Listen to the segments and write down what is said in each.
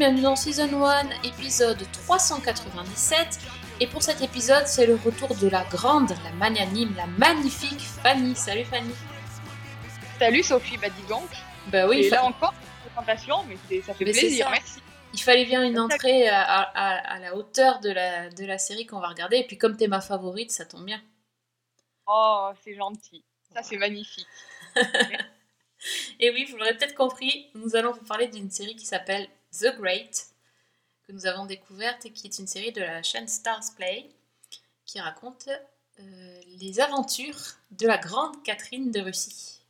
bienvenue dans Season 1, épisode 397. Et pour cet épisode, c'est le retour de la grande, la magnanime, la magnifique Fanny. Salut Fanny. Salut Sophie, bah dis donc. Bah oui, Et fa- là encore, présentation, mais ça fait Mais plaisir, ça. merci. il fallait bien une entrée à, à- à la hauteur de la, de la série qu'on va regarder. Et puis comme t'es ma favorite, ça tombe bien. Oh, c'est gentil. Ça, c'est magnifique. Et oui, vous l'aurez peut-être compris, nous allons vous parler d'une série qui s'appelle The Great, que nous avons découverte et qui est une série de la chaîne Stars Play, qui raconte euh, les aventures de la grande Catherine de Russie.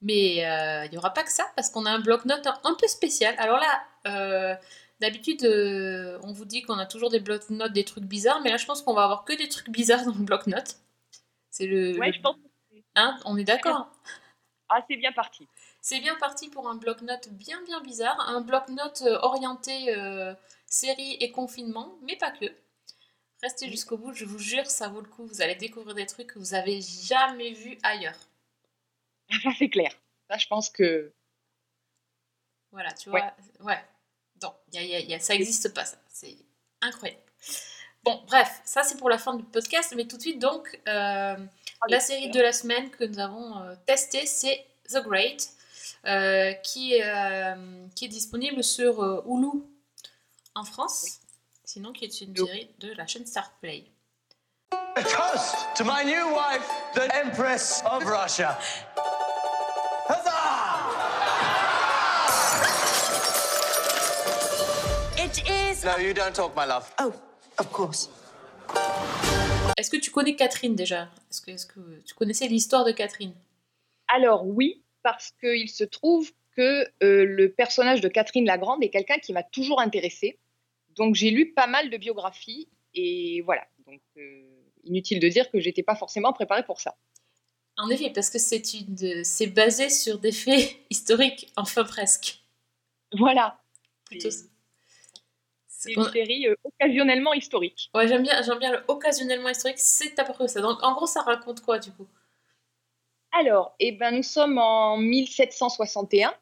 Mais euh, il n'y aura pas que ça, parce qu'on a un bloc-notes un, peu spécial. Alors là, euh, d'habitude, on vous dit qu'on a toujours des bloc-notes, des trucs bizarres, mais là, je pense qu'on va avoir que des trucs bizarres dans le bloc-notes. C'est le, Ouais, le- je pense que c'est- Hein, on est d'accord Ah, c'est bien parti. C'est bien parti pour un bloc-notes bien bien bizarre, un bloc-notes euh, orienté euh, série et confinement, mais pas que. Restez jusqu'au bout, je vous jure, ça vaut le coup. Vous allez découvrir des trucs que vous avez jamais vus ailleurs. Ça, c'est clair. Ça, je pense que. Voilà, tu vois. Ouais. Non, y a- y a- y a- ça n'existe pas, ça. C'est incroyable. Bon, bref, ça c'est pour la fin du podcast, mais tout de suite, donc, euh, la série de la semaine que nous avons euh, testée, c'est The Great, euh, qui, est, euh, qui est disponible sur euh, Hulu en France, sinon qui est une Oui. série de la chaîne Star Play. A toast to my new wife, the Empress of Russia. Huzzah! It is. No, you don't talk, my love. Oh, of course. Est-ce que tu connais Catherine déjà? Est-ce que, est-ce que tu connaissais l'histoire de Catherine? Alors, oui, parce qu'il se trouve que euh, le personnage de Catherine la Grande est quelqu'un qui m'a toujours intéressée. Donc, j'ai lu pas mal de biographies et voilà. Donc, euh, inutile de dire que j'étais pas forcément préparée pour ça. En effet, parce que c'est une, c'est basé sur des faits historiques, enfin presque. Voilà. Plutôt. C'est une série euh, occasionnellement historique. Ouais, j'aime bien, j'aime bien le occasionnellement historique, c'est à peu près ça. Donc, en gros, ça raconte quoi, du coup? Alors, eh ben, nous sommes en 1761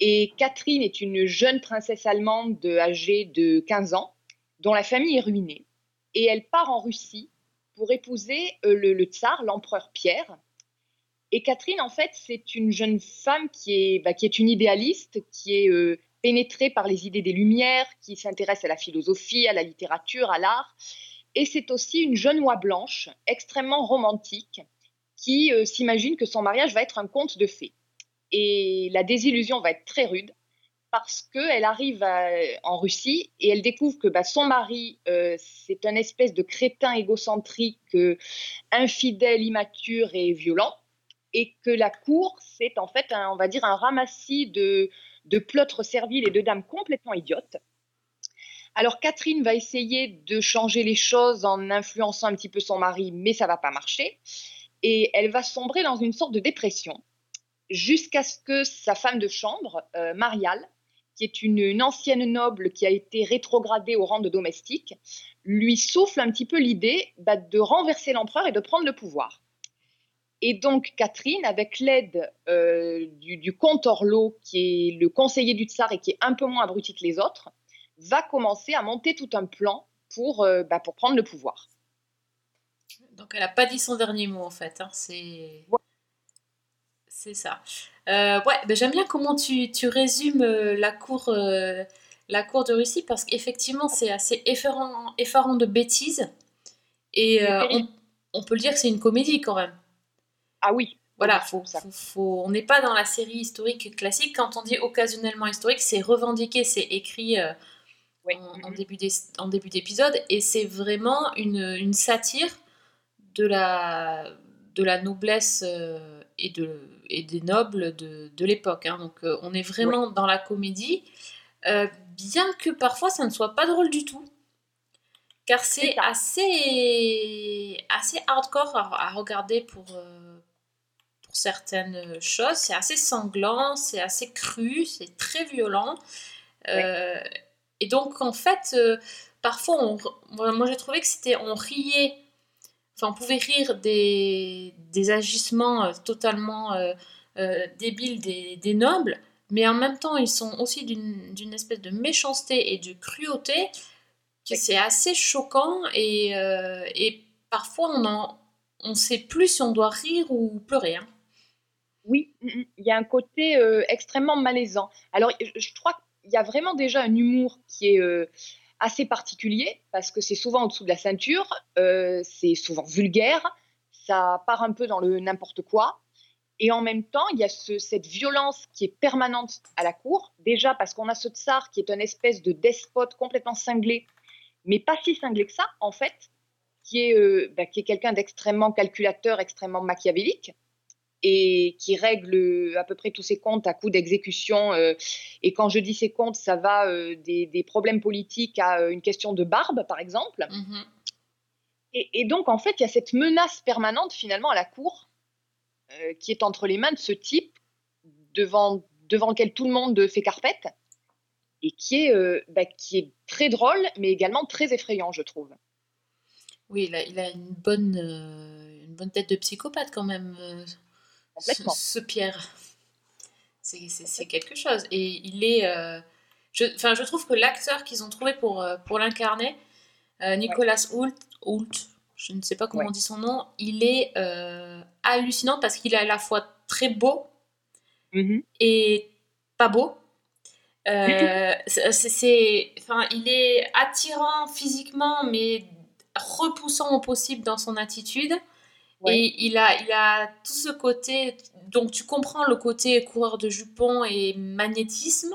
et Catherine est une jeune princesse allemande de- âgée de 15 ans dont la famille est ruinée. Et elle part en Russie pour épouser euh, le, le tsar, l'empereur Pierre. Et Catherine, en fait, c'est une jeune femme qui est, bah, qui est une idéaliste, qui est euh, pénétrée par les idées des Lumières, qui s'intéresse à la philosophie, à la littérature, à l'art. Et c'est aussi une jeune oie blanche, extrêmement romantique, qui euh, s'imagine que son mariage va être un conte de fées. Et la désillusion va être très rude parce qu'elle arrive à- en Russie et elle découvre que bah, son mari, euh, c'est un espèce de crétin égocentrique, euh, infidèle, immature et violent. Et que la cour, c'est en fait, un, on va dire, un ramassis de, de serviles et de dames complètement idiotes. Alors Catherine va essayer de changer les choses en influençant un petit peu son mari, mais ça va pas marcher et elle va sombrer dans une sorte de dépression jusqu'à ce que sa femme de chambre, euh, Mariale, qui est une, ancienne noble qui a été rétrogradée au rang de domestique, lui souffle un petit peu l'idée bah, de renverser l'empereur et de prendre le pouvoir. Et donc Catherine, avec l'aide euh, du, comte Orlot, qui est le conseiller du tsar et qui est un peu moins abruti que les autres, va commencer à monter tout un plan pour, euh, bah, pour prendre le pouvoir. Donc, elle n'a pas dit son dernier mot, en fait. hein, C'est. Ouais. C'est ça. Euh, ouais, ben, j'aime bien comment tu, tu résumes euh, la cour, euh, la cour de Russie parce qu'effectivement, c'est assez effarant, effarant de bêtises. Et euh, on, peut le dire que c'est une comédie quand même. Ah oui, Voilà, faut, ça. faut- faut- on n'est pas dans la série historique classique. Quand on dit occasionnellement historique, c'est revendiqué, c'est écrit Ouais. en, en Mhm. début d'es- en début d'épisode, et c'est vraiment une, une satire de la, de la noblesse euh, et, de, et des nobles de, de l'époque. hein. Donc euh, on est vraiment dans la comédie, euh, bien que parfois ça ne soit pas drôle du tout. Car c'est assez, assez hardcore à, à regarder pour, euh, pour certaines choses. C'est assez sanglant, c'est assez cru, c'est très violent. Euh, et donc, en fait, parfois, on, moi, j'ai trouvé que c'était. On riait. On pouvait rire des, des agissements euh, totalement euh, euh, débiles des, des nobles, mais en même temps, ils sont aussi d'une espèce de méchanceté et de cruauté que c'est assez choquant et, euh, et parfois on en, on sait plus si on doit rire ou pleurer. hein. Oui, il y a un côté euh, extrêmement malaisant. Alors, je, je crois qu'il y a vraiment déjà un humour qui est euh, assez particulier, parce que c'est souvent au-dessous de la ceinture, euh, c'est souvent vulgaire, ça part un peu dans le n'importe quoi. Et en même temps, il y a ce- cette violence qui est permanente à la cour, déjà parce qu'on a ce tsar qui est une espèce de despote complètement cinglé, mais pas si cinglé que ça, en fait, qui est, euh, bah, qui est quelqu'un d'extrêmement calculateur, extrêmement machiavélique et qui règle euh, à peu près tous ses comptes à coup d'exécution. euh, et quand je dis ses comptes, ça va euh, des, des problèmes politiques à une question de barbe, par exemple. Mhm. Et, et donc, en fait, il y a cette menace permanente, finalement, à la cour, euh, qui est entre les mains de ce type, devant, devant lequel tout le monde fait carpette, et qui est, euh, bah, qui est très drôle, mais également très effrayant, je trouve. Oui, il a, il a une bonne, euh, une bonne tête de psychopathe quand même, ce, Pierre. C'est quelque chose. Et il est. euh, je, trouve que l'acteur qu'ils ont trouvé pour, euh, pour l'incarner, euh, Nicolas Hoult, Hoult, je ne sais pas comment Ouais. on dit son nom, il est euh, hallucinant parce qu'il est à la fois très beau Mhm. et pas beau. C'est- enfin, il est attirant physiquement, mais repoussant au possible dans son attitude. Ouais. Et il a, il a tout ce côté, donc tu comprends le côté coureur de jupons et magnétisme,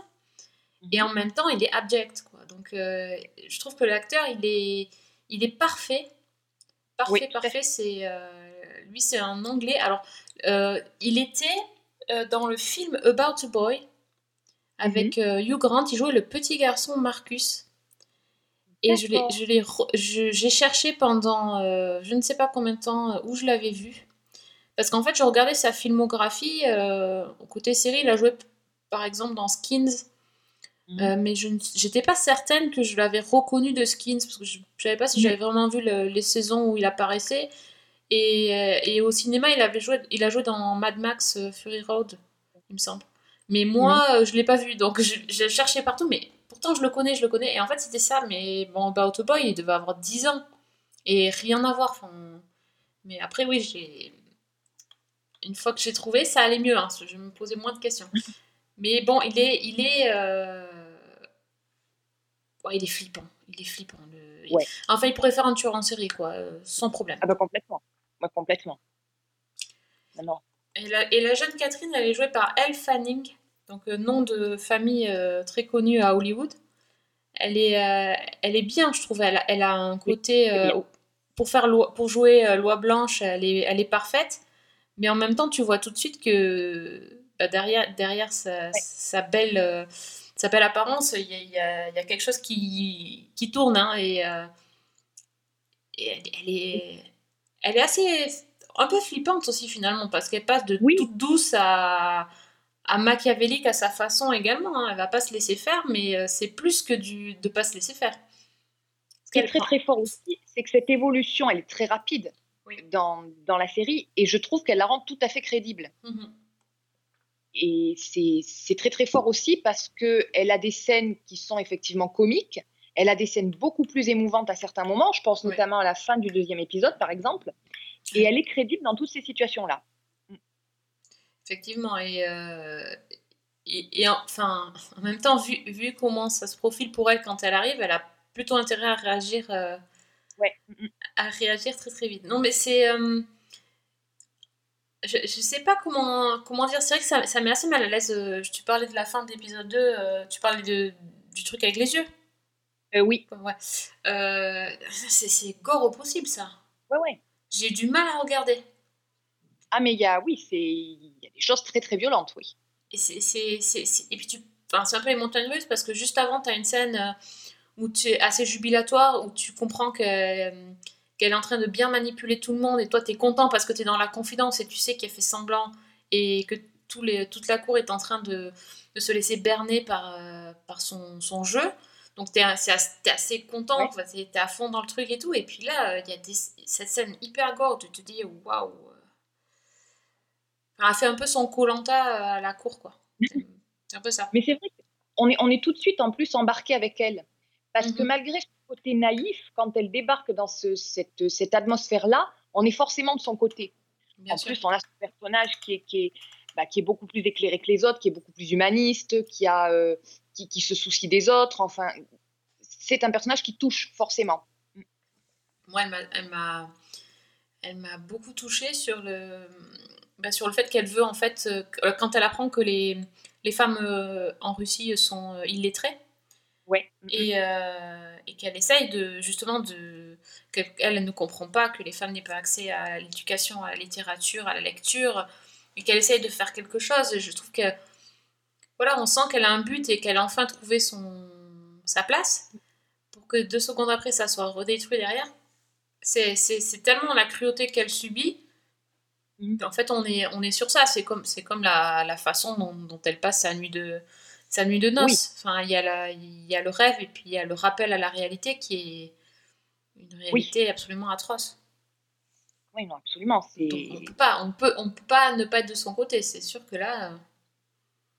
et en même temps il est abject. Quoi. Donc euh, je trouve que l'acteur, il est, il est parfait. Parfait, Oui, parfait. C'est, euh, lui, c'est un anglais. Alors, euh, il était dans le film About a Boy avec euh, Hugh Grant. Il jouait le petit garçon Marcus. Et je l'ai, D'accord. je l'ai re- je- j'ai cherché pendant euh, je ne sais pas combien de temps euh, où je l'avais vu. Parce qu'en fait, je regardais sa filmographie. euh, côté série, il a joué par exemple dans Skins. Mhm. Euh, mais je n'étais pas certaine que je l'avais reconnu de Skins. Parce que je ne savais pas si j'avais vraiment vu le- les saisons où il apparaissait. Et, et au cinéma, il, avait joué, il a joué dans Mad Max Fury Road, il me semble. Mais moi, euh, je l'ai pas vu. Donc, je, je cherchais partout. Mais pourtant, je le connais, je le connais. Et en fait, c'était ça. Mais bon, About a Boy, il devait avoir 10 ans. Et rien à voir. Mais après, oui, j'ai. Une fois que j'ai trouvé, ça allait mieux. hein. Je me posais moins de questions. Mais bon, il est. Il est, euh, ouais, il est flippant. Il est flippant. le- Ouais. Enfin, il pourrait faire un tueur en série, quoi, euh, sans problème. Ah bah complètement. Bah, complètement. Non, non. Et la, et la jeune Catherine, elle est jouée par Elle Fanning, donc euh, nom de famille euh, très connu à Hollywood. Elle est, euh, elle est bien, je trouve. Elle, a- elle a un côté. pour, faire loi- pour jouer Loi Blanche, elle est, elle est parfaite. Mais en même temps, tu vois tout de suite que bah, derrière, derrière sa, sa belle, sa belle apparence, il y a, y y quelque chose qui, qui tourne. hein, et euh, et elle, elle est, elle est assez un peu flippante aussi finalement parce qu'elle passe de Oui. toute douce à, à machiavélique à sa façon également. hein. Elle va pas se laisser faire, mais euh, c'est plus que du de pas se laisser faire. Ce qui est très prend- très fort aussi, c'est que cette évolution, elle est très rapide Oui. dans, dans la série et je trouve qu'elle la rend tout à fait crédible. Mhm. Et c'est c'est très très fort aussi parce qu'elle a des scènes qui sont effectivement comiques, elle a des scènes beaucoup plus émouvantes à certains moments, je pense Oui. notamment à la fin du deuxième épisode par exemple, et elle est crédible dans toutes ces situations-là. Effectivement, et, euh, et, et en- enfin, en même temps, vu, vu comment ça se profile pour elle quand elle arrive, elle a plutôt intérêt à réagir, euh, Ouais. À réagir très très vite. Non, mais c'est. euh, je, je sais pas comment, comment dire, c'est vrai que ça, ça met assez mal à l'aise. tu parlais de la fin de l'épisode 2, euh, tu parlais de, du truc avec les yeux. Oui, Ouais. C'est gore au possible, ça. ouais, ouais. J'ai du mal à regarder. Ah mais il y a, oui, c'est, il y a des choses très très violentes, oui. Et, c'est, c'est, c'est- c'est- et puis tu, enfin, c'est un peu les montagnes russes parce que juste avant, tu as une scène euh, où tu es assez jubilatoire, où tu comprends que, euh, qu'elle est en train de bien manipuler tout le monde et toi, tu es content parce que tu es dans la confidence et tu sais qu'elle fait semblant et que tous les, toute la cour est en train de, de se laisser berner par, euh, par son, son jeu. Donc assez, t'es assez content, Ouais. t'es t'es à fond dans le truc et tout. Et puis là, euh, il y a des, cette scène hyper gore, tu te dis waouh. Euh. Enfin, elle fait un peu son Colanta à la cour, quoi. C'est un peu ça. Mais c'est vrai qu'on est, on est tout de suite en plus embarqué avec elle. Parce que Mhm. malgré son côté naïf, quand elle débarque dans ce- cette, cette atmosphère-là, on est forcément de son côté. Bien en sûr. plus, on a ce personnage qui est, qui, est, bah, qui est beaucoup plus éclairé que les autres, qui est beaucoup plus humaniste, qui, a, euh, qui, qui se soucie des autres. Enfin, c'est un personnage qui touche forcément. moi, elle m'a, elle m'a, elle m'a beaucoup touchée sur le, bah, sur le fait qu'elle veut en fait, euh, euh, quand elle apprend que les, les femmes euh, en Russie sont illettrées Ouais. et, et qu'elle essaye de justement de, qu'elle elle ne comprend pas que les femmes n'aient pas accès à l'éducation, à la littérature, à la lecture, et qu'elle essaye de faire quelque chose. Et je trouve que voilà, on sent qu'elle a un but et qu'elle a enfin trouvé son sa place pour que deux secondes après ça soit redétruit derrière. C'est tellement la cruauté qu'elle subit. En fait, on est, on est sur ça. C'est comme, c'est comme la, la façon dont, dont elle passe sa nuit de, sa nuit de noces. Enfin, il y, a la, il y a le rêve et puis il y a le rappel à la réalité qui est une réalité absolument atroce. Oui, non, absolument. c'est- Donc, on peut pas, on peut, on peut pas ne pas être de son côté. C'est sûr que là, euh,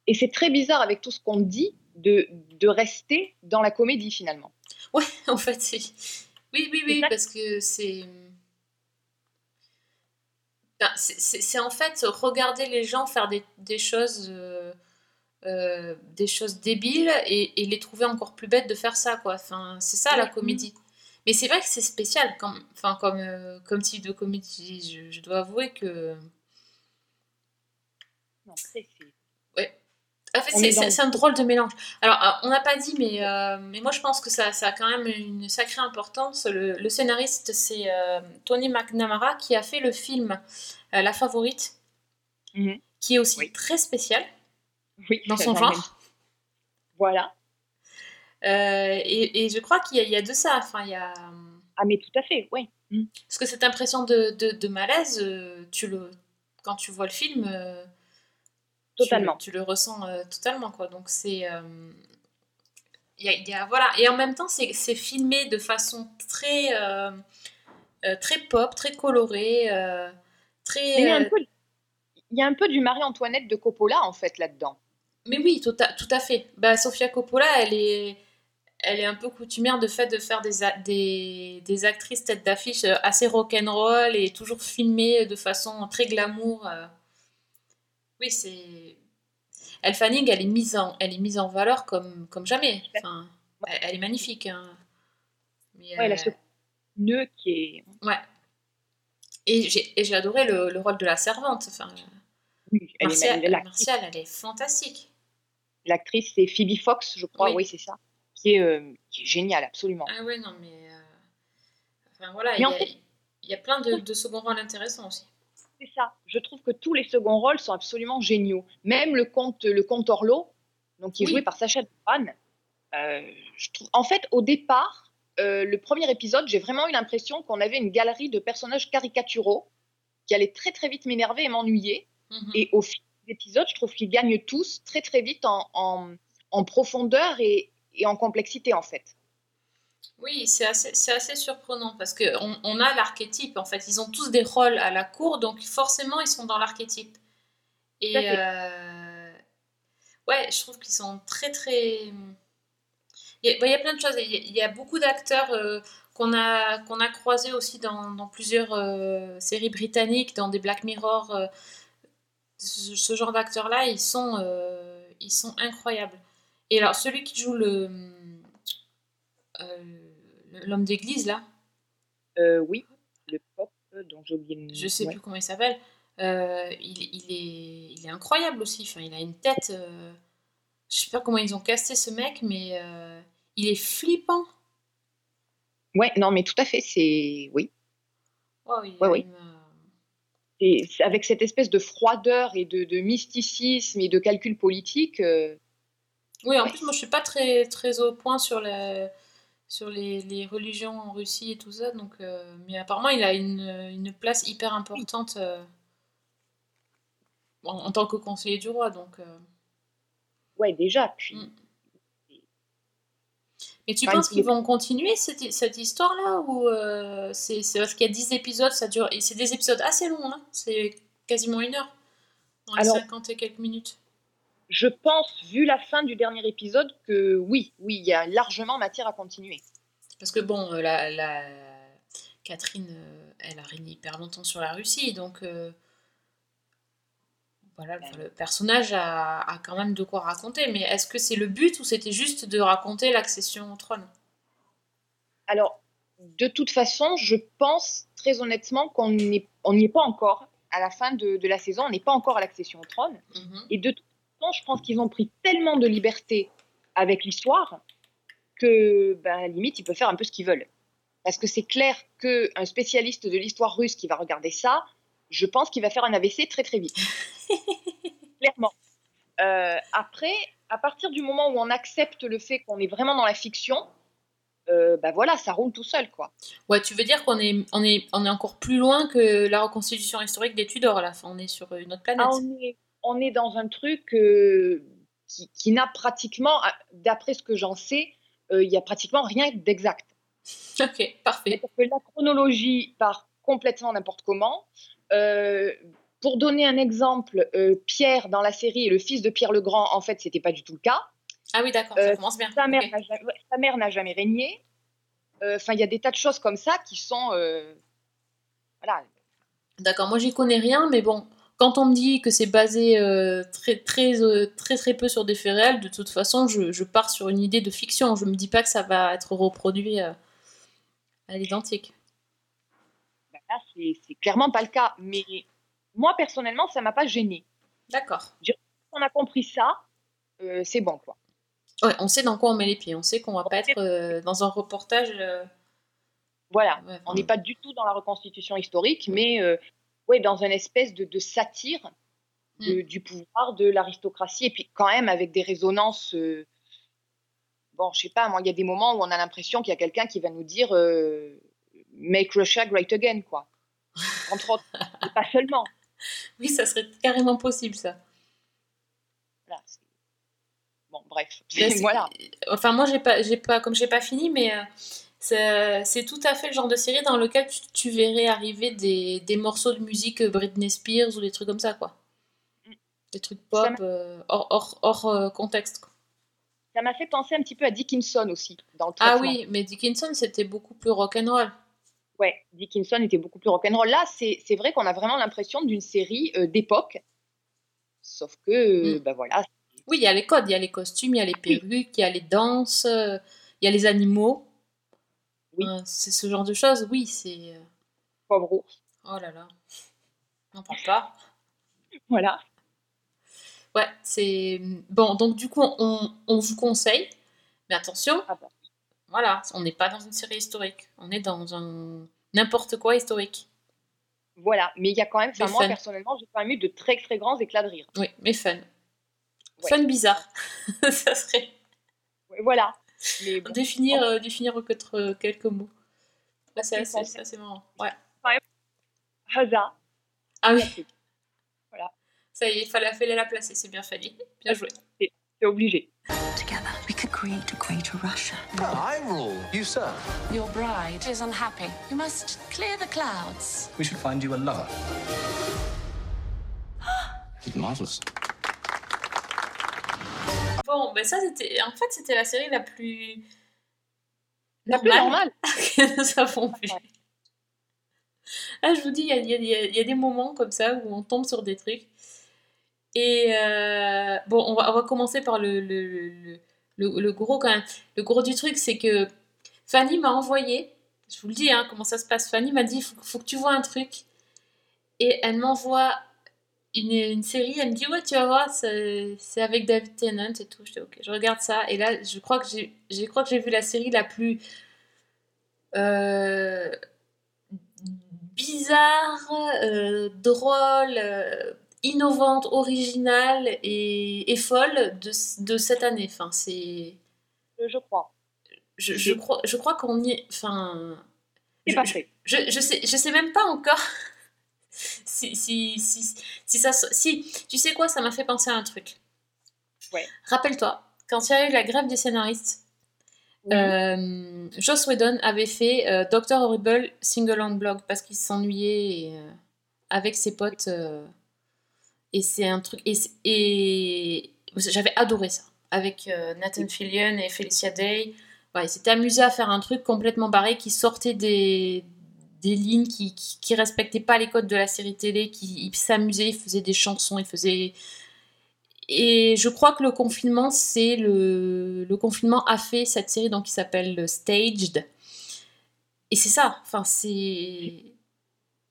Et c'est très bizarre avec tout ce qu'on dit de, de rester dans la comédie finalement. ouais, en fait, c'est, oui, oui, oui, parce que c'est, Ben, c'est, en fait regarder les gens faire des, des choses, euh, euh, des choses débiles et, et les trouver encore plus bêtes de faire ça, quoi. Enfin, c'est ça la comédie. Mais c'est vrai que c'est spécial, comme, enfin, comme, euh, comme type de comédie. Je, je dois avouer que Non, En fait, On c'est dans- un drôle de mélange. Alors, euh, on n'a pas dit, mais, euh, mais moi je pense que ça, ça a quand même une sacrée importance. Le, le scénariste, c'est euh, Tony McNamara qui a fait le film euh, La Favorite, Mhm. qui est aussi Oui. très spécial Oui, dans son même- genre. Voilà. Et, et je crois qu'il y, a- il y a de ça. Enfin, il y a... Ah, mais tout à fait, oui. Parce que cette impression de, de, de malaise, tu le, quand tu vois le film, tu- Totalement. Tu, le ressens euh, totalement, quoi. Donc c'est, euh, il y a, il y a- voilà. Et en même temps, c'est filmé de façon très, euh, très pop, très colorée, très. Il y a un peu, il y a un peu du Marie-Antoinette de Coppola en fait là-dedans. Mais oui, tout à, tout à fait. Bah, Sofia Coppola, elle est, elle est un peu coutumière de fait de faire des, a- des, des actrices tête d'affiche assez rock'n'roll et toujours filmées de façon très glamour. Oui, c'est. Elle Fanning, elle est mise en, elle est mise en valeur comme, comme jamais. Enfin, elle, elle est magnifique. hein. Mais, Ouais, elle a euh, ce nœud qui est. ouais. Et j'ai et j'ai adoré le, le rôle de la servante. Enfin, Oui, elle est Martial. L'actrice- Martial, elle est fantastique. L'actrice, c'est Phoebe Fox, je crois, Oui. oui, c'est ça. Qui est, euh, qui est géniale, absolument. Ah ouais, non, mais. euh, Enfin voilà, il y, a- fait- y a plein de, de second rôles intéressants aussi. C'est ça. Je trouve que tous les seconds rôles sont absolument géniaux. Même le comte, le comte Orlo, donc qui est Oui. joué par Sacha Baron. euh, je trouve... En fait, au départ, euh, le premier épisode, j'ai vraiment eu l'impression qu'on avait une galerie de personnages caricaturaux qui allaient très très vite m'énerver et m'ennuyer. Mhm. Et au fil des épisodes, je trouve qu'ils gagnent tous très très vite en, en, en profondeur et, et en complexité en fait. Oui, c'est assez, assez surprenant parce qu'on on a l'archétype. En fait, ils ont tous des rôles à la cour, donc forcément, ils sont dans l'archétype. Et euh, ouais, je trouve qu'ils sont très très. Il y, a, il y a plein de choses. Il y a, beaucoup d'acteurs euh, qu'on a, qu'on a croisés aussi dans, dans plusieurs euh, séries britanniques, dans des Black Mirror. ce, ce genre d'acteurs-là, ils, sont, ils sont incroyables. Et alors, celui qui joue le. Euh, L'homme d'église, là, Euh, oui, le pop dont j'ai oublié le nom. je sais Ouais. plus comment il s'appelle, euh, il, il est, il est incroyable aussi. Enfin, il a une tête. euh, je sais pas comment ils ont casté ce mec, mais euh, il est flippant. Ouais, non, mais tout à fait, c'est. Oui. Il Ouais, oui. une, euh, Et avec cette espèce de froideur et de, de mysticisme et de calcul politique. euh, Oui, en Ouais. plus, moi, je suis pas très, très au point sur, la- sur les, les religions en Russie et tout ça. Donc, euh, mais apparemment, il a une, une place hyper importante euh, en, en tant que conseiller du roi. Donc, euh, ouais, déjà. Puis, Mm. Et tu Enfin, penses il qu'ils vont continuer cette, cette histoire-là ou c'est c'est parce qu'il y a 10 épisodes, ça dure. Et c'est des épisodes assez longs, hein c'est quasiment une heure. Dans les Alors- 50 et quelques minutes. Je pense, vu la fin du dernier épisode, que oui, oui, il y a largement matière à continuer. Parce que bon, euh, la, la- Catherine, euh, elle a régné hyper longtemps sur la Russie, donc euh, voilà, le personnage a, a quand même de quoi raconter. Mais est-ce que c'est le but ou c'était juste de raconter l'accession au trône? Alors, de toute façon, je pense très honnêtement qu'on on n'y est pas encore. À la fin de, de la saison, on n'est pas encore à l'accession au trône. Mhm. Et de toute je pense qu'ils ont pris tellement de liberté avec l'histoire que, ben, à la limite, ils peuvent faire un peu ce qu'ils veulent. Parce que c'est clair qu'un spécialiste de l'histoire russe qui va regarder ça, je pense qu'il va faire un AVC très très vite. Clairement. Euh, après, à partir du moment où on accepte le fait qu'on est vraiment dans la fiction, euh, ben voilà, ça roule tout seul, quoi. Ouais, tu veux dire qu'on est, on est, on est encore plus loin que la reconstitution historique des Tudors, là. Enfin, on est sur une autre planète. Ah, on, est, on est dans un truc euh, qui, qui n'a pratiquement, ah, d'après ce que j'en sais, euh, il y a pratiquement rien d'exact. Ok, parfait. Parce que la chronologie part complètement n'importe comment. Euh, pour donner un exemple, euh, Pierre dans la série le fils de Pierre le Grand. En fait, c'était pas du tout le cas. Ah oui, d'accord, ça Euh, commence bien. Sa mère n'a jamais, jamais régné. Euh, Enfin, il y a des tas de choses comme ça qui sont, euh, voilà, D'accord, moi j'y connais rien, mais bon, quand on me dit que c'est basé euh, très, très, euh, très très peu sur des faits réels, de toute façon, je, je pars sur une idée de fiction. Je me dis pas que ça va être reproduit euh, à l'identique. ben là, c'est clairement pas le cas. Mais moi, personnellement, ça m'a pas gêné. D'accord. On a compris ça, c'est bon, quoi. Ouais, on sait dans quoi on met les pieds. On sait qu'on va pas être dans un reportage. Voilà. ouais, On n'est pas du tout dans la reconstitution historique, mais euh, ouais, dans une espèce de, de satire de- du pouvoir, de l'aristocratie, et puis quand même avec des résonances. euh, bon, je sais pas, moi, il y a des moments où on a l'impression qu'il y a quelqu'un qui va nous dire euh, Make Russia great again, quoi. Entre autres, et pas seulement. Oui, ça serait carrément possible, ça. Voilà, bon, bref. Voilà. Enfin, moi, j'ai pas, j'ai pas, comme j'ai pas fini, mais euh, c'est c'est tout à fait le genre de série dans lequel tu, tu verrais arriver des, des morceaux de musique euh, Britney Spears ou des trucs comme ça, quoi. Des trucs pop euh, hors, hors, hors, euh, contexte. quoi. Ça m'a fait penser un petit peu à Dickinson aussi, dans le Ah oui, mais Dickinson, c'était beaucoup plus rock'n'roll. Ouais, Dickinson était beaucoup plus rock'n'roll. Là, c'est vrai qu'on a vraiment l'impression d'une série euh, d'époque. Sauf que, euh, Mm. ben voilà, Oui, il y a les codes, il y a les costumes, il y a les perruques, il y a les danses, euh, il y a les animaux. Oui. Euh, c'est ce genre de choses, oui, c'est... euh, ours. Oh là là. N'en parle pas. Voilà. Ouais, c'est... Bon, donc du coup, on, on vous conseille, mais attention, Ah bah. voilà, on n'est pas dans une série historique, on est dans un... n'importe quoi historique. Voilà. Mais il y a quand même, enfin, moi, fun. personnellement, j'ai quand même eu de très, très grands éclats de rire. Oui, mais fun. Ouais. Fun bizarre. Ça serait... Ouais, Voilà. Mais bon, Définir, euh, définir quelques, euh, quelques mots. Là, c'est assez, marrant. Ouais. hasard. Ah oui, c'est ça y est, il fallait, fallait la placer, c'est bien fallu. Bien joué. c'est obligé. Together, we could create a greater Russia. I rule. You serve. Your bride is unhappy. You must clear the clouds. We should find you a lover. Marvelous. Bon, ben ça, c'était... En fait, c'était la série la plus... La plus normale. que nous avons vue. Ah, je vous dis, il y a, y y des moments comme ça où on tombe sur des trucs. Et euh, bon, on va, on va commencer par le, le, le, le- le gros quand même. Le gros du truc, c'est que Fanny m'a envoyé, je vous le dis, hein, comment ça se passe. Fanny m'a dit, il faut, faut que tu vois un truc. Et elle m'envoie une, une série, elle me dit, ouais, tu vas voir, c'est c'est avec David Tennant et tout. Je dis, ok, je regarde ça. Et là, je crois que j'ai je crois que j'ai vu la série la plus euh, bizarre, euh, drôle, euh, innovante, originale et, et folle de, de cette année. Enfin, c'est... Je crois. Je, je crois, je crois qu'on y est... Enfin... C'est je- pas je- fait. je, je sais je sais même pas encore si si, si, si ça si tu sais quoi ça m'a fait penser à un truc Ouais. rappelle-toi quand il y a eu la grève des scénaristes Oui. Euh, Joss Whedon avait fait euh, Doctor Horrible Single on Blog parce qu'il s'ennuyait euh, avec ses potes. et c'est un truc. Et, j'avais adoré ça. Avec Nathan Fillion et Felicia Day. Ouais, ils s'étaient amusés à faire un truc complètement barré qui sortait des, des lignes qui, qui, respectaient pas les codes de la série télé, qui s'amusaient, ils faisaient des chansons, ils faisaient. Et je crois que le confinement, c'est le, le confinement a fait cette série donc qui s'appelle Staged. Et c'est ça. Enfin, c'est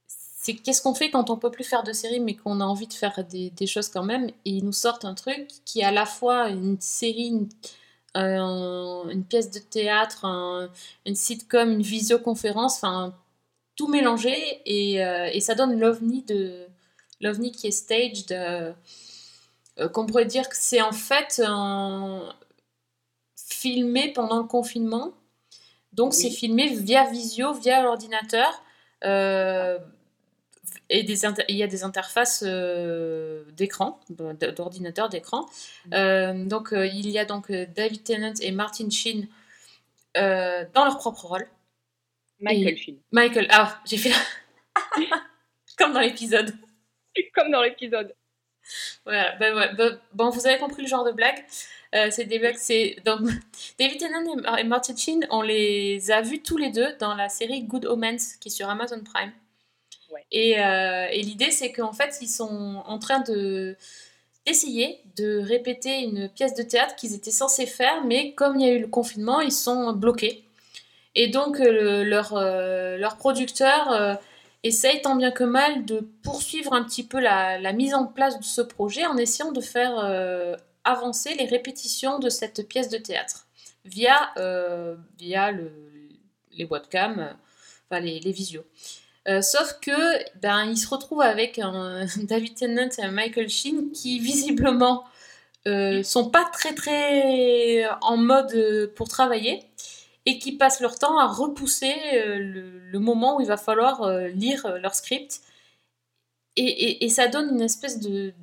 c'est qu'est-ce qu'on fait quand on peut plus faire de séries mais qu'on a envie de faire des, des choses quand même et ils nous sortent un truc qui est à la fois une série, une, un- une pièce de théâtre, un- une sitcom, une visioconférence, enfin tout mélangé et, euh, et ça donne l'ovni de l'ovni qui est staged euh, euh, qu'on pourrait dire que c'est en fait un- filmé pendant le confinement donc Oui. c'est filmé via visio, via l'ordinateur euh, et des inter- il y a des interfaces d'écran, d'ordinateur, d'écran. Euh, donc il y a donc David Tennant et Martin Sheen dans leur propre rôle. Michael Et-. Michael, ah, j'ai fait comme dans l'épisode. Comme dans l'épisode. Voilà, ben ouais, ben, bon, vous avez compris le genre de blague. Euh, c'est des blagues, c'est donc David Tennant et Martin Sheen, on les a vus tous les deux dans la série Good Omens qui est sur Amazon Prime. Ouais. Et, euh, et l'idée, c'est qu'en fait, ils sont en train de d'essayer de répéter une pièce de théâtre qu'ils étaient censés faire, mais comme il y a eu le confinement, ils sont bloqués. Et donc, euh, le- leur, euh, leur producteur euh, essaye tant bien que mal de poursuivre un petit peu la, mise en place de ce projet en essayant de faire avancer les répétitions de cette pièce de théâtre via, via le, les webcams, enfin les, les visios. Sauf que ben, il se retrouve avec un David Tennant et un Michael Sheen qui visiblement sont pas très très en mode pour travailler et qui passent leur temps à repousser euh, le, le moment où il va falloir euh, lire euh, leur script. Et, et- et ça donne une espèce de,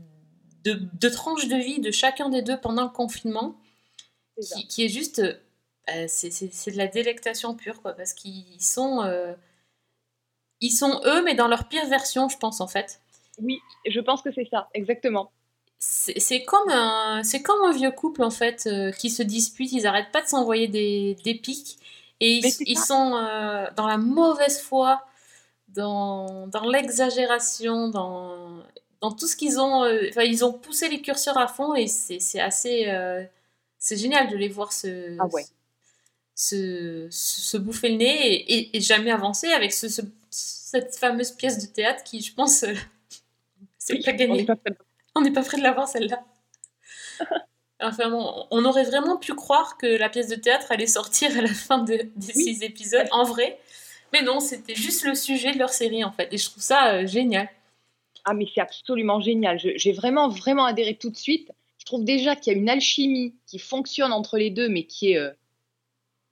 de, de tranche de vie de chacun des deux pendant le confinement qui, qui est juste. euh, euh, c'est de la délectation pure, quoi, parce qu'ils sont. euh, ils sont eux, mais dans leur pire version, je pense, en fait. Oui, je pense que c'est ça, exactement. C'est comme, un, c'est comme un vieux couple, en fait, euh, qui se dispute, ils arrêtent pas de s'envoyer des, des pics, et ils, sont euh, dans la mauvaise foi, dans, dans l'exagération, dans, dans tout ce qu'ils ont. euh, ils ont poussé les curseurs à fond, et c'est assez. euh, c'est génial de les voir se, Ah ouais. se, se, se bouffer le nez et, et- et jamais avancer avec ce, ce- cette fameuse pièce de théâtre qui, je pense, c'est Oui, pas gagné. On n'est pas prêt de l'avoir celle-là. Enfin bon, on aurait vraiment pu croire que la pièce de théâtre allait sortir à la fin de- des Oui. six épisodes, en vrai. Mais non, c'était juste le sujet de leur série en fait. Et je trouve ça euh, génial. Ah, mais c'est absolument génial. J'ai vraiment, vraiment adhéré tout de suite. Je trouve déjà qu'il y a une alchimie qui fonctionne entre les deux, mais qui est, euh,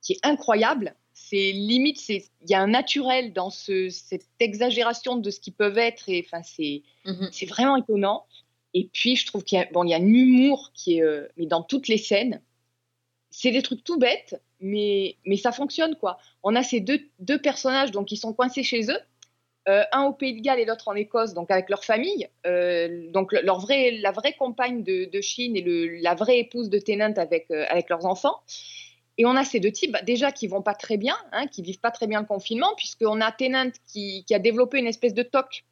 qui est incroyable. C'est limite, c'est- il y a un naturel dans ce, cette exagération de ce qu'ils peuvent être. Et enfin, c'est Mhm. c'est vraiment étonnant. Et puis, je trouve qu'il y bon, y a un humour qui est, euh, mais dans toutes les scènes. C'est des trucs tout bêtes, mais, mais ça fonctionne, quoi. On a ces deux, deux personnages donc, qui sont coincés chez eux, euh, un au Pays de Galles et l'autre en Écosse, donc avec leur famille. Euh, donc, le- leur vraie, la vraie compagne de, de Chine et le, la vraie épouse de Tennant avec, avec leurs enfants. Et on a ces deux types, déjà, qui vont pas très bien, hein, qui vivent pas très bien le confinement, puisqu'on a Tennant qui, qui a développé une espèce de toc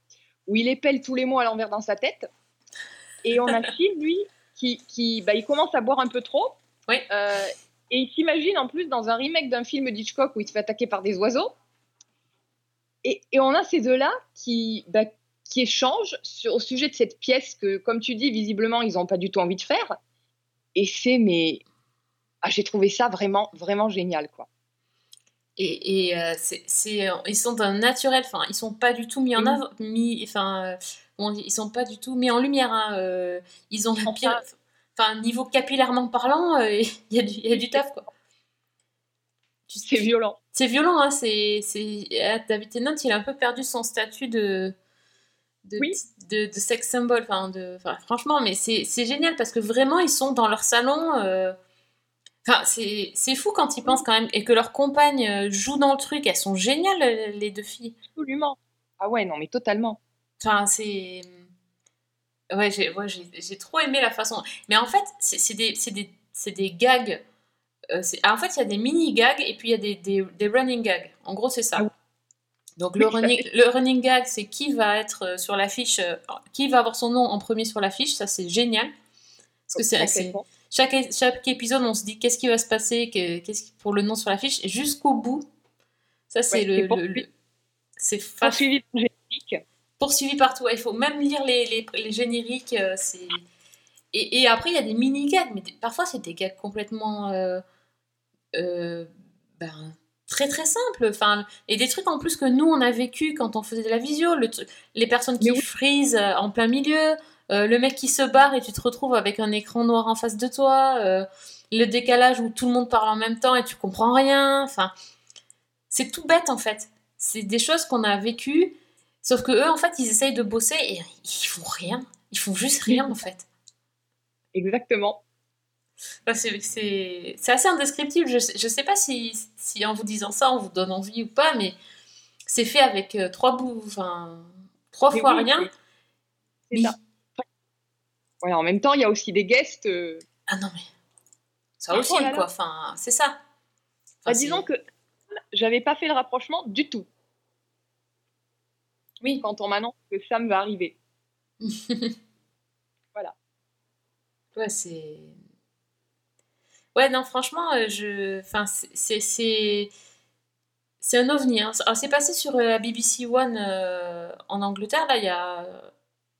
où il épelle tous les mots à l'envers dans sa tête. Et on a Chine, lui, qui, qui bah, il commence à boire un peu trop. Oui. Euh, et il s'imagine en plus dans un remake d'un film d'Hitchcock où il se fait attaquer par des oiseaux. Et, et on a ces deux-là qui, bah, qui échangent sur, au sujet de cette pièce que, comme tu dis, visiblement, ils n'ont pas du tout envie de faire. Et c'est, mais. Ah, j'ai trouvé ça vraiment, vraiment génial, quoi. Et, et, euh, c'est, c'est, euh, ils sont d'un naturel, enfin, ils sont pas du tout mis en Mhm. avant, mis, enfin, euh, ils sont pas du tout mis en lumière. hein, ils ont la pire, enfin, niveau capillairement parlant, il y a du, il y a du taf quoi. C'est violent. C'est violent, hein, c'est, c'est... David Tennant, il a un peu perdu son statut de, de, Oui. de, de sex symbol, enfin, de... enfin, franchement, mais c'est, c'est génial parce que vraiment, ils sont dans leur salon, euh, Enfin, c'est fou quand ils pensent quand même. Et que leurs compagnes euh, jouent dans le truc. Elles sont géniales, euh, les deux filles. Absolument. Ah ouais, non, mais totalement. Enfin, c'est. Ouais, j'ai ouais, j'ai- trop aimé la façon. Mais en fait, c'est des, des, des gags. Euh, c'est- en fait, il y a des mini-gags et puis il y a des, des, des running gags. En gros, c'est ça. Ah oui. Donc, le Oui, running, le running gag, c'est qui va être euh, sur l'affiche, euh, qui va avoir son nom en premier sur l'affiche. Ça, c'est génial. Parce que c'est. Chaque, épisode, on se dit qu'est-ce qui va se passer que- qu'est-ce pour le nom sur l'affiche. Jusqu'au bout, ça, c'est Ouais, le. c'est le- poursuivi. c'est de générique. poursuivi partout. Il faut même lire les, les, les génériques. euh, c'est... Et, et après, il y a des mini-gags, mais parfois, c'est des gags complètement euh, euh, ben, très très simples. Enfin, et des trucs en plus que nous, on a vécu quand on faisait de la visio. Le les personnes qui oui. frisent en plein milieu, euh, le mec qui se barre et tu te retrouves avec un écran noir en face de toi, euh, le décalage où tout le monde parle en même temps et tu comprends rien. Enfin, c'est tout bête en fait. C'est des choses qu'on a vécues Sauf que eux, en fait, ils essayent de bosser et ils font rien. Ils font juste rien, en fait. Exactement. Enfin, c'est- assez indescriptible. Je je sais pas si, si en vous disant ça, on vous donne envie ou pas, mais c'est fait avec euh, trois bouts, enfin, trois Mais fois oui, rien. Mais-. Voilà, en même temps, il y a aussi des guests. euh, Ah non, mais ça Oh aussi, là. quoi. Enfin, c'est ça. Enfin, bah, disons que j'avais pas fait le rapprochement du tout Oui. quand on m'annonce que Sam va arriver. Ouais, c'est. Ouais, non, franchement, euh, je. Enfin, c'est- c'est. Un ovni. Hein. Alors, c'est passé sur euh, la BBC One euh, en Angleterre, là, il y a.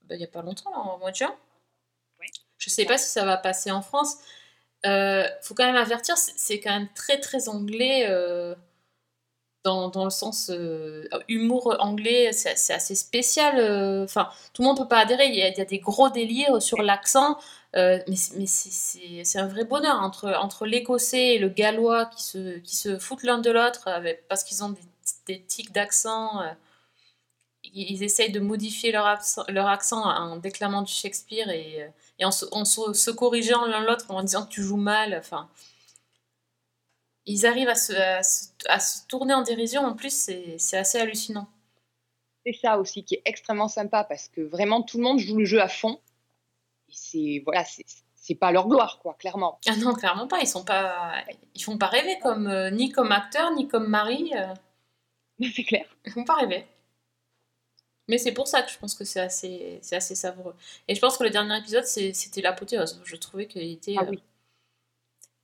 il y a pas longtemps, là, en mois de juin. Je sais pas si ça va passer en France. Euh, faut quand même avertir, c'est quand même très très anglais. euh, dans, dans le sens euh, humour anglais, c'est assez spécial. Enfin, tout le monde peut pas adhérer. Il y a, il des gros délires sur l'accent. Mais c'est- un vrai bonheur entre, entre l'écossais et le gallois qui se, qui se foutent l'un de l'autre parce qu'ils ont des, des tics d'accent. ils, essayent de modifier leur, accent- leur accent en déclamant du Shakespeare et, et en, se, en se- se corrigeant l'un l'autre en disant que tu joues mal. Enfin, ils arrivent à se, à se, à se tourner en dérision. En plus, c'est c'est assez hallucinant. C'est ça aussi qui est extrêmement sympa parce que vraiment tout le monde joue le jeu à fond. Et c'est voilà, c'est c'est pas leur gloire quoi, clairement. Ah non, clairement pas. Ils sont pas, ils font pas rêver comme euh, ni comme acteur ni comme mari. euh, c'est clair. Ils font pas rêver. Mais c'est pour ça que je pense que c'est assez, c'est assez savoureux. Et je pense que le dernier épisode, c'était l'apothéose. Je trouvais qu'il était. Ah euh, oui.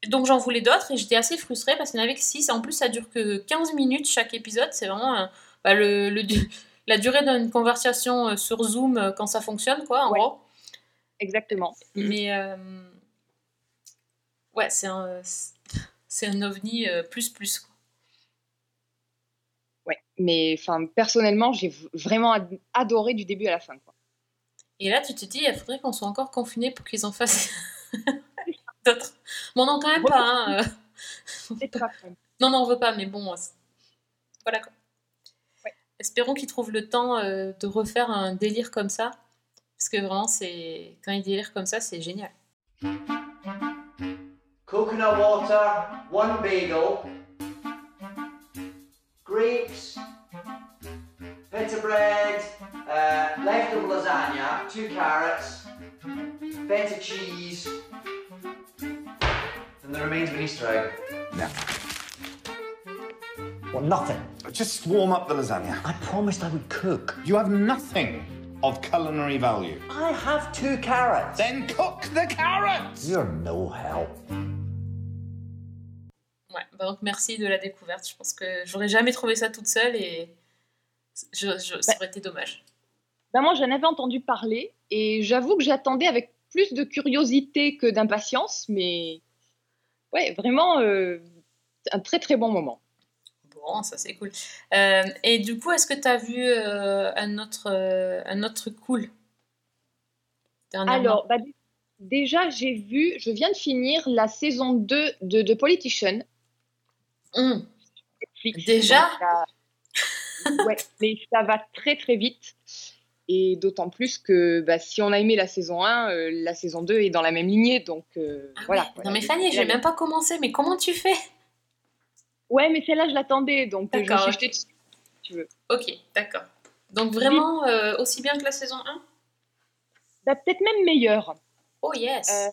Donc j'en voulais d'autres et j'étais assez frustrée parce qu'il n'y en avait que 6. En plus, ça dure que 15 minutes chaque épisode. C'est vraiment euh, bah, le, la durée d'une conversation euh, sur Zoom euh, quand ça fonctionne, quoi, en Ouais. gros. Exactement. Mais euh, ouais, c'est un, c'est un ovni euh, plus plus. quoi. Mais enfin personnellement, j'ai vraiment ad- adoré du début à la fin quoi. Et là, tu te dis, il faudrait qu'on soit encore confinés pour qu'ils en fassent d'autres. Bon, non, quand même pas. hein, euh. Pas. Non, non, on veut pas, mais bon, euh, c'est- voilà quoi. Ouais. Espérons qu'ils trouvent le temps euh, de refaire un délire comme ça. Parce que vraiment, c'est quand ils délirent comme ça, c'est génial. coconut water, one bagel, grapes, bit of bread, uh, leftover lasagna, two carrots, bit of cheese, and the remains of an Easter egg. Yeah. Well, nothing. Just warm up the lasagna. I promised I would cook. You have nothing of culinary value. I have two carrots. Then cook the carrots! You're no help. Ouais, bah donc merci de la découverte. Je pense que j'aurais jamais trouvé ça toute seule et je, je- ça aurait été dommage. Ben, moi j'en avais entendu parler et j'avoue que j'attendais avec plus de curiosité que d'impatience, mais ouais, vraiment euh, un très très bon moment. Bon, ça c'est cool. Euh, et du coup, est-ce que tu as vu euh, un, autre, un autre truc cool Alors, bah, déjà, j'ai vu, je viens de finir la saison 2 de The Politician. Hum, Netflix. Déjà Donc, ça- Ouais, mais ça va très très vite. Et d'autant plus que bah, si on a aimé la saison 1, euh, la saison 2 est dans la même lignée. Donc euh, Ah voilà. ouais. voilà. Non mais Fanny, je vais même pas commencer, mais comment tu fais? Ouais, mais celle-là, je l'attendais. Donc je me D'accord, suis jetée dessus, si tu veux. Ok, d'accord. Donc vraiment euh, aussi bien que la saison 1 Bah, Peut-être même meilleure. Oh yes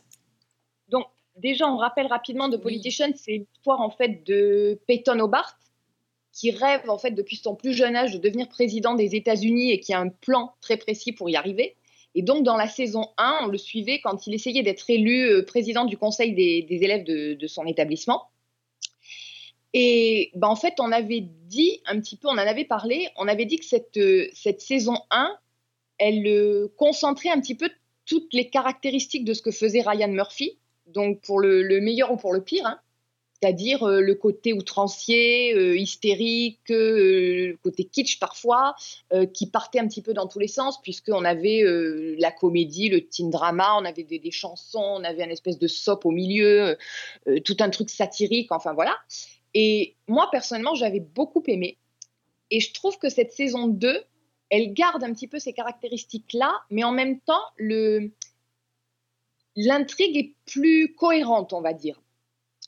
Donc, déjà, on rappelle rapidement de Oui. Politician, c'est l'histoire en fait de Peyton Hobart, qui rêve en fait depuis son plus jeune âge de devenir président des États-Unis et qui a un plan très précis pour y arriver. Et donc, dans la saison 1, on le suivait quand il essayait d'être élu euh, président du conseil des, des élèves de, de son établissement. Et ben, en fait, on avait dit un petit peu, on en avait parlé, on avait dit que cette, euh, cette saison 1, elle euh, concentrait un petit peu toutes les caractéristiques de ce que faisait Ryan Murphy, donc pour le, le meilleur ou pour le pire, hein. c'est-à-dire euh, le côté outrancier, euh, hystérique, euh, le côté kitsch parfois, qui partait un petit peu dans tous les sens, puisqu'on avait la comédie, le teen drama, on avait des, des chansons, on avait un espèce de soap au milieu, tout un truc satirique, enfin voilà. Et moi, personnellement, j'avais beaucoup aimé. Et je trouve que cette saison 2, elle garde un petit peu ces caractéristiques-là, mais en même temps, le... l'intrigue est plus cohérente, on va dire.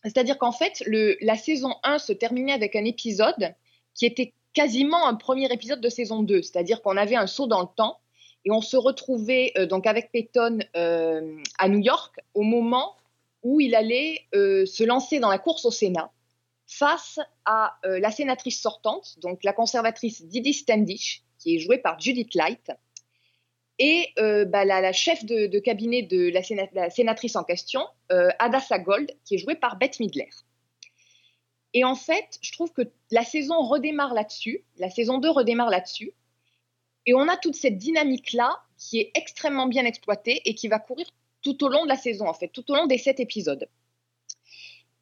C'est-à-dire qu'en fait, le... la saison 1 se terminait avec un épisode qui était quasiment un premier épisode de saison 2, c'est-à-dire qu'on avait un saut dans le temps et on se retrouvait euh, donc avec Peyton euh, à New York au moment où il allait euh, se lancer dans la course au Sénat face à euh, la sénatrice sortante, donc la conservatrice Didi Standish, qui est jouée par Judith Light, et euh, bah, la, chef de, cabinet de la, séna- la sénatrice en question, euh, Adassa Gold, qui est jouée par Bette Midler. Et en fait, je trouve que la saison redémarre là-dessus, la saison 2 redémarre là-dessus, et on a toute cette dynamique-là qui est extrêmement bien exploitée et qui va courir tout au long de la saison, en fait, tout au long des sept épisodes.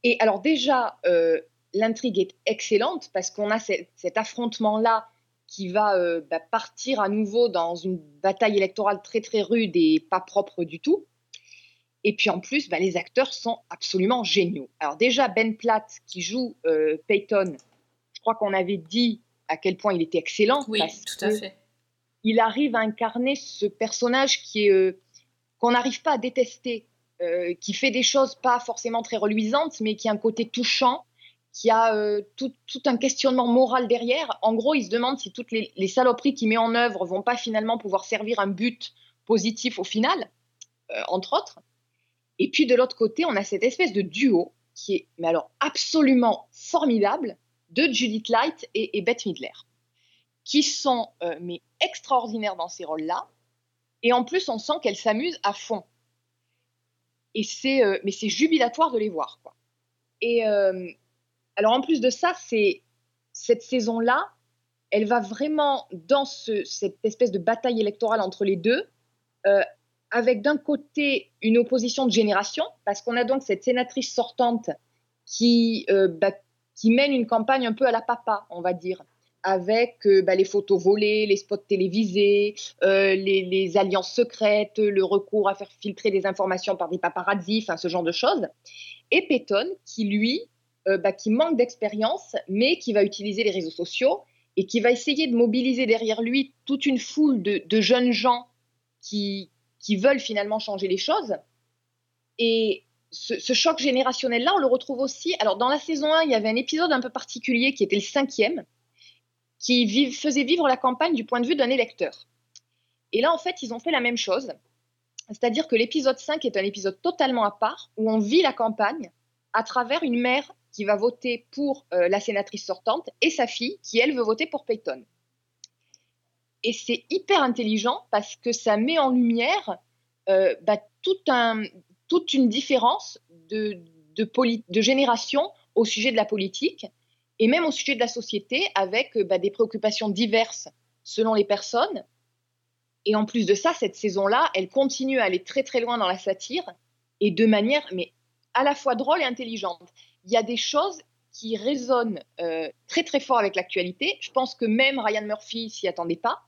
Et alors déjà, euh, l'intrigue est excellente parce qu'on a ce- cet affrontement-là qui va euh, bah, partir à nouveau dans une bataille électorale très très rude et pas propre du tout. Et puis en plus, bah, les acteurs sont absolument géniaux. Alors déjà, Ben Platt qui joue euh, Peyton, je crois qu'on avait dit à quel point il était excellent. Oui, parce tout à fait. il arrive à incarner ce personnage qui est euh, qu'on n'arrive pas à détester, qui fait des choses pas forcément très reluisantes, mais qui a un côté touchant, qui a euh, tout, un questionnement moral derrière. En gros, il se demande si toutes les, saloperies qu'il met en œuvre vont pas finalement pouvoir servir un but positif au final, euh, entre autres. Et puis de l'autre côté, on a cette espèce de duo qui est, mais alors absolument formidable, de Judith Light et, et Bette Midler qui sont euh, mais extraordinaires dans ces rôles-là. Et en plus, on sent qu'elles s'amusent à fond. Et c'est, mais c'est jubilatoire de les voir. Quoi. Et alors en plus de ça, cette saison-là, elle va vraiment dans ce- cette espèce de bataille électorale entre les deux, euh, avec d'un côté une opposition de génération, parce qu'on a donc cette sénatrice sortante qui, euh, bah, mène une campagne un peu à la papa, on va dire avec euh, bah, les photos volées, les spots télévisés, les, les alliances secrètes, le recours à faire filtrer des informations par des paparazzis, enfin ce genre de choses. Et Peyton, qui lui, euh, bah, qui manque d'expérience, mais qui va utiliser les réseaux sociaux et qui va essayer de mobiliser derrière lui toute une foule de, jeunes gens qui, veulent finalement changer les choses. Et ce, choc générationnel-là, on le retrouve aussi. Alors, dans la saison 1, il y avait un épisode un peu particulier qui était le cinquième, qui faisait vivre la campagne du point de vue d'un électeur. Et là, en fait, ils ont fait la même chose. C'est-à-dire que l'épisode 5 est un épisode totalement à part, où on vit la campagne à travers une mère qui va voter pour euh, la sénatrice sortante et sa fille qui, elle, veut voter pour Peyton. Et c'est hyper intelligent parce que ça met en lumière euh, bah, toute une différence de génération au sujet de la politique et même au sujet de la société avec euh, bah, des préoccupations diverses selon les personnes. Et en plus de ça, cette saison-là, elle continue à aller très très loin dans la satire et de manière mais à la fois drôle et intelligente. Il y a des choses qui résonnent euh, très très fort avec l'actualité. Je pense que même Ryan Murphy s'y attendait pas.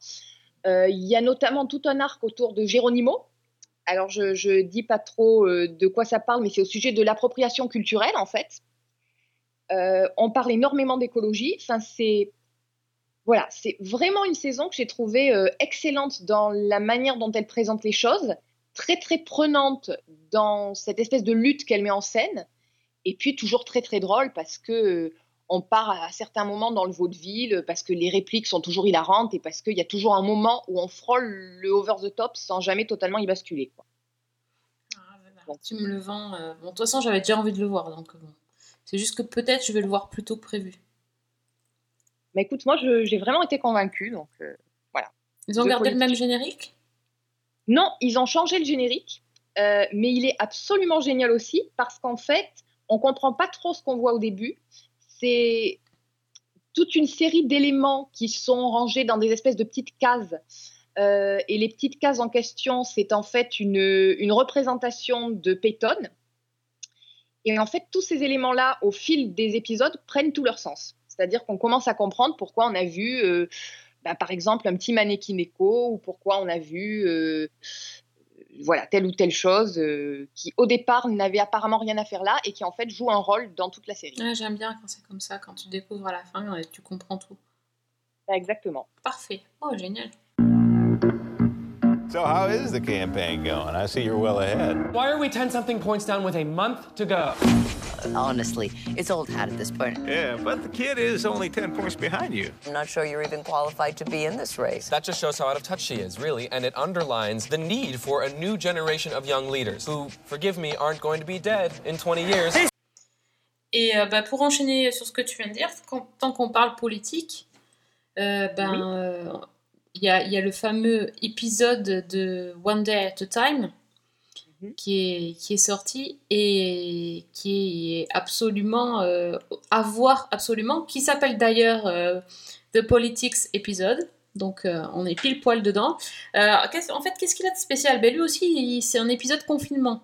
Euh, il y a notamment tout un arc autour de Geronimo. Alors je ne dis pas trop euh, de quoi ça parle, mais c'est au sujet de l'appropriation culturelle en fait. On parle énormément d'écologie. Enfin, c'est voilà, c'est vraiment une saison que j'ai trouvée excellente dans la manière dont elle présente les choses, très très prenante dans cette espèce de lutte qu'elle met en scène, et puis toujours très très drôle parce que euh, on part à certains moments dans le vaudeville, parce que les répliques sont toujours hilarantes et parce qu'il y a toujours un moment où on frôle le over the top sans jamais totalement y basculer. Quoi. Ah, voilà, Tu me le vends. euh, Bon, de toute façon, j'avais déjà envie de le voir, donc euh, bon. C'est juste que peut-être je vais le voir plus tôt que prévu. Mais écoute, moi j'ai vraiment été convaincue, donc euh, Ils ont De gardé le même générique? Non, ils ont changé le générique, euh, mais il est absolument génial aussi parce qu'en fait, on comprend pas trop ce qu'on voit au début. C'est toute une série d'éléments qui sont rangés dans des espèces de petites cases. Euh, et les petites cases en question, c'est en fait une, représentation de Peyton. Et en fait, tous ces éléments-là, au fil des épisodes, prennent tout leur sens. C'est-à-dire qu'on commence à comprendre pourquoi on a vu, euh, bah, par exemple, un petit mannequin ou pourquoi on a vu euh, voilà, telle ou telle chose euh, qui, au départ, n'avait apparemment rien à faire là et qui, en fait, joue un rôle dans toute la série. Ouais, J'aime bien quand c'est comme ça, quand tu découvres à la fin et tu comprends tout. Exactement. Parfait. Oh, génial. So, how is the campaign going? I see you're well ahead. Why are we 10 something points down with a month to go? Honestly, it's old hat at this point. Yeah, but the kid is only 10 points behind you. I'm not sure you're even qualified to be in this race. That just shows how out of touch she is, really, and it underlines the need for a new generation of young leaders who, forgive me, aren't going to be dead in 20 years. Et euh, bah, pour enchaîner sur ce que tu viens de dire, quand- tant qu'on parle politique, euh, ben, euh, il y, a, il y a le fameux épisode de One Day at a Time Mhm. qui, est, qui est sorti et qui est absolument euh, à voir absolument, qui s'appelle d'ailleurs euh, The Politics Episode. Donc euh, on est pile poil dedans. En fait, qu'est-ce qu'il a de spécial? Ben, Lui aussi, c'est un épisode confinement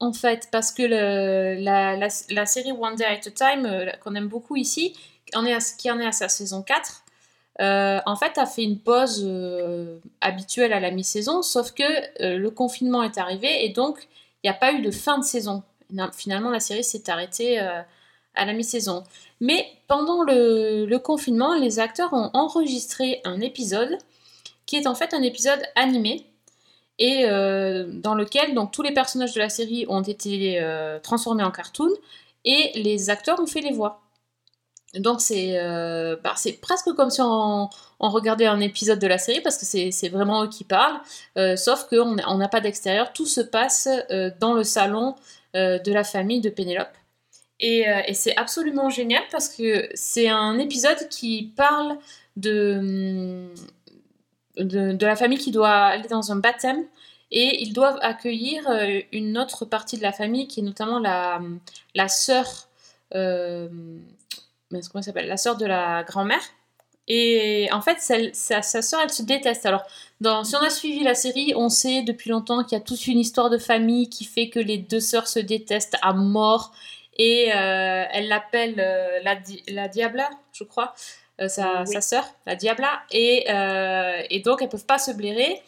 en fait, parce que le- la, la- la série One Day at a Time, qu'on aime beaucoup ici, en est à- qui en est à sa saison 4, euh, en fait, a fait une pause euh, habituelle à la mi-saison, sauf que euh, le confinement est arrivé et donc il n'y a pas eu de fin de saison. Finalement, la série s'est arrêtée à la mi-saison. Mais pendant le, confinement, les acteurs ont enregistré un épisode qui est en fait un épisode animé et dans lequel donc tous les personnages de la série ont été transformés en cartoon et les acteurs ont fait les voix. Donc c'est euh, bah, c'est presque comme si on, regardait un épisode de la série parce que c'est vraiment eux qui parlent, euh, sauf qu'on n'a pas d'extérieur, tout se passe euh, dans le salon de la famille de Pénélope. Et, c'est absolument génial parce que c'est un épisode qui parle de, de, de la famille qui doit aller dans un baptême. Et ils doivent accueillir une autre partie de la famille qui est notamment la, la sœur mince, comment elle s'appelle la sœur de la grand-mère. Et en fait celle- sa, sa sœur elle se déteste. Alors dans, si on a suivi la série on sait depuis longtemps qu'il y a toute une histoire de famille qui fait que les deux sœurs se détestent à mort. Et euh, elle l'appelle euh, la, di- la Diabla je crois euh, sa, Oui. sa sœur la Diabla et, euh, et donc elles peuvent pas se blairer.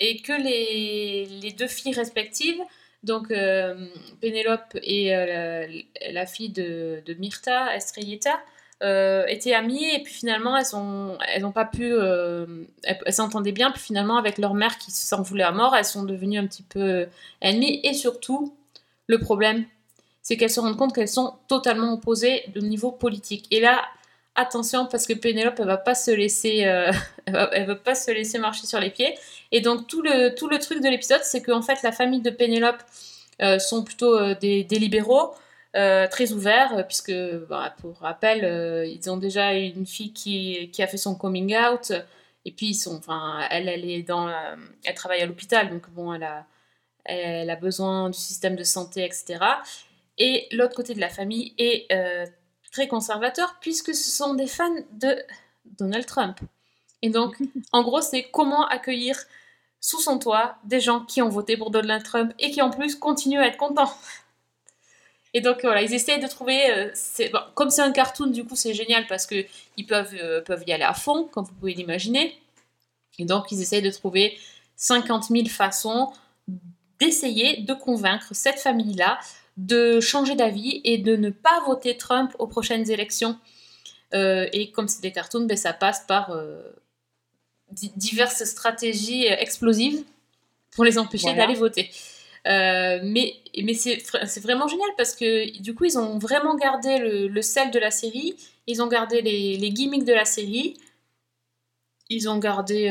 Et que les, les deux filles respectives, donc euh, Pénélope et euh, la, fille de, de Myrta, Estrellita, euh, étaient amies et puis finalement elles ont elles pas pu elles s'entendaient bien. Puis finalement avec leur mère qui s'en voulait à mort elles sont devenues un petit peu ennemies. Et surtout le problème c'est qu'elles se rendent compte qu'elles sont totalement opposées au niveau politique. Et là attention parce que Pénélope elle va pas se laisser euh, elle, va, pas se laisser marcher sur les pieds et donc tout le, tout le truc de l'épisode, c'est qu'en fait la famille de Pénélope euh, sont plutôt euh, des, libéraux, très ouverts, puisque bah, pour rappel, ils ont déjà une fille qui, qui a fait son coming out, et puis ils sont, enfin, elle, elle est dans, elle travaille à l'hôpital, donc bon, elle a, elle a besoin du système de santé, etc. Et l'autre côté de la famille est très conservateur, puisque ce sont des fans de Donald Trump. Et donc, en gros, c'est comment accueillir sous son toit des gens qui ont voté pour Donald Trump et qui en plus continuent à être contents. Et donc voilà, ils essayent de trouver. euh, bon, comme c'est un cartoon, du coup, c'est génial parce que ils peuvent, euh, peuvent y aller à fond, comme vous pouvez l'imaginer. Et donc, ils essayent de trouver 50 000 façons d'essayer de convaincre cette famille-là de changer d'avis et de ne pas voter Trump aux prochaines élections. Euh, et comme c'est des cartoons, ben, ça passe par euh, di- diverses stratégies euh, explosives pour les empêcher Voilà. d'aller voter. Euh, mais mais c'est vraiment génial parce que du coup, ils ont vraiment gardé le, le sel de la série, ils ont gardé les, les gimmicks de la série, ils ont gardé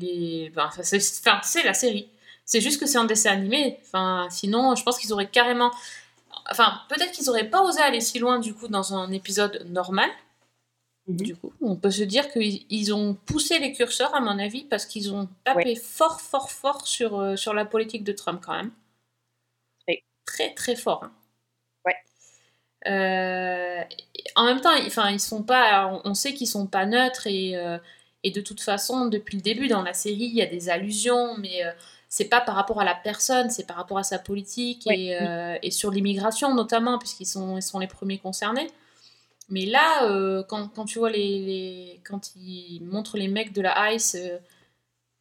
les. ben, Enfin, c'est enfin, c'est la série. C'est juste que c'est un dessin animé. Enfin, sinon, je pense qu'ils auraient carrément. Enfin, peut-être qu'ils auraient pas osé aller si loin du coup dans un épisode normal. Du coup, on peut se dire qu'ils ils ont poussé les curseurs, à mon avis, parce qu'ils ont tapé fort, fort, fort sur, euh, sur la politique de Trump, quand même. Très, très fort. hein. Euh, et en même temps, ils- enfin, ils sont pas, on, sait qu'ils sont pas neutres et, euh, et de toute façon, depuis le début dans la série, il y a des allusions, mais euh, c'est pas par rapport à la personne, c'est par rapport à sa politique et, euh, et sur l'immigration notamment, puisqu'ils sont, ils sont les premiers concernés. Mais là, euh, quand, quand tu vois les, les- quand ils montrent les mecs de la ICE euh,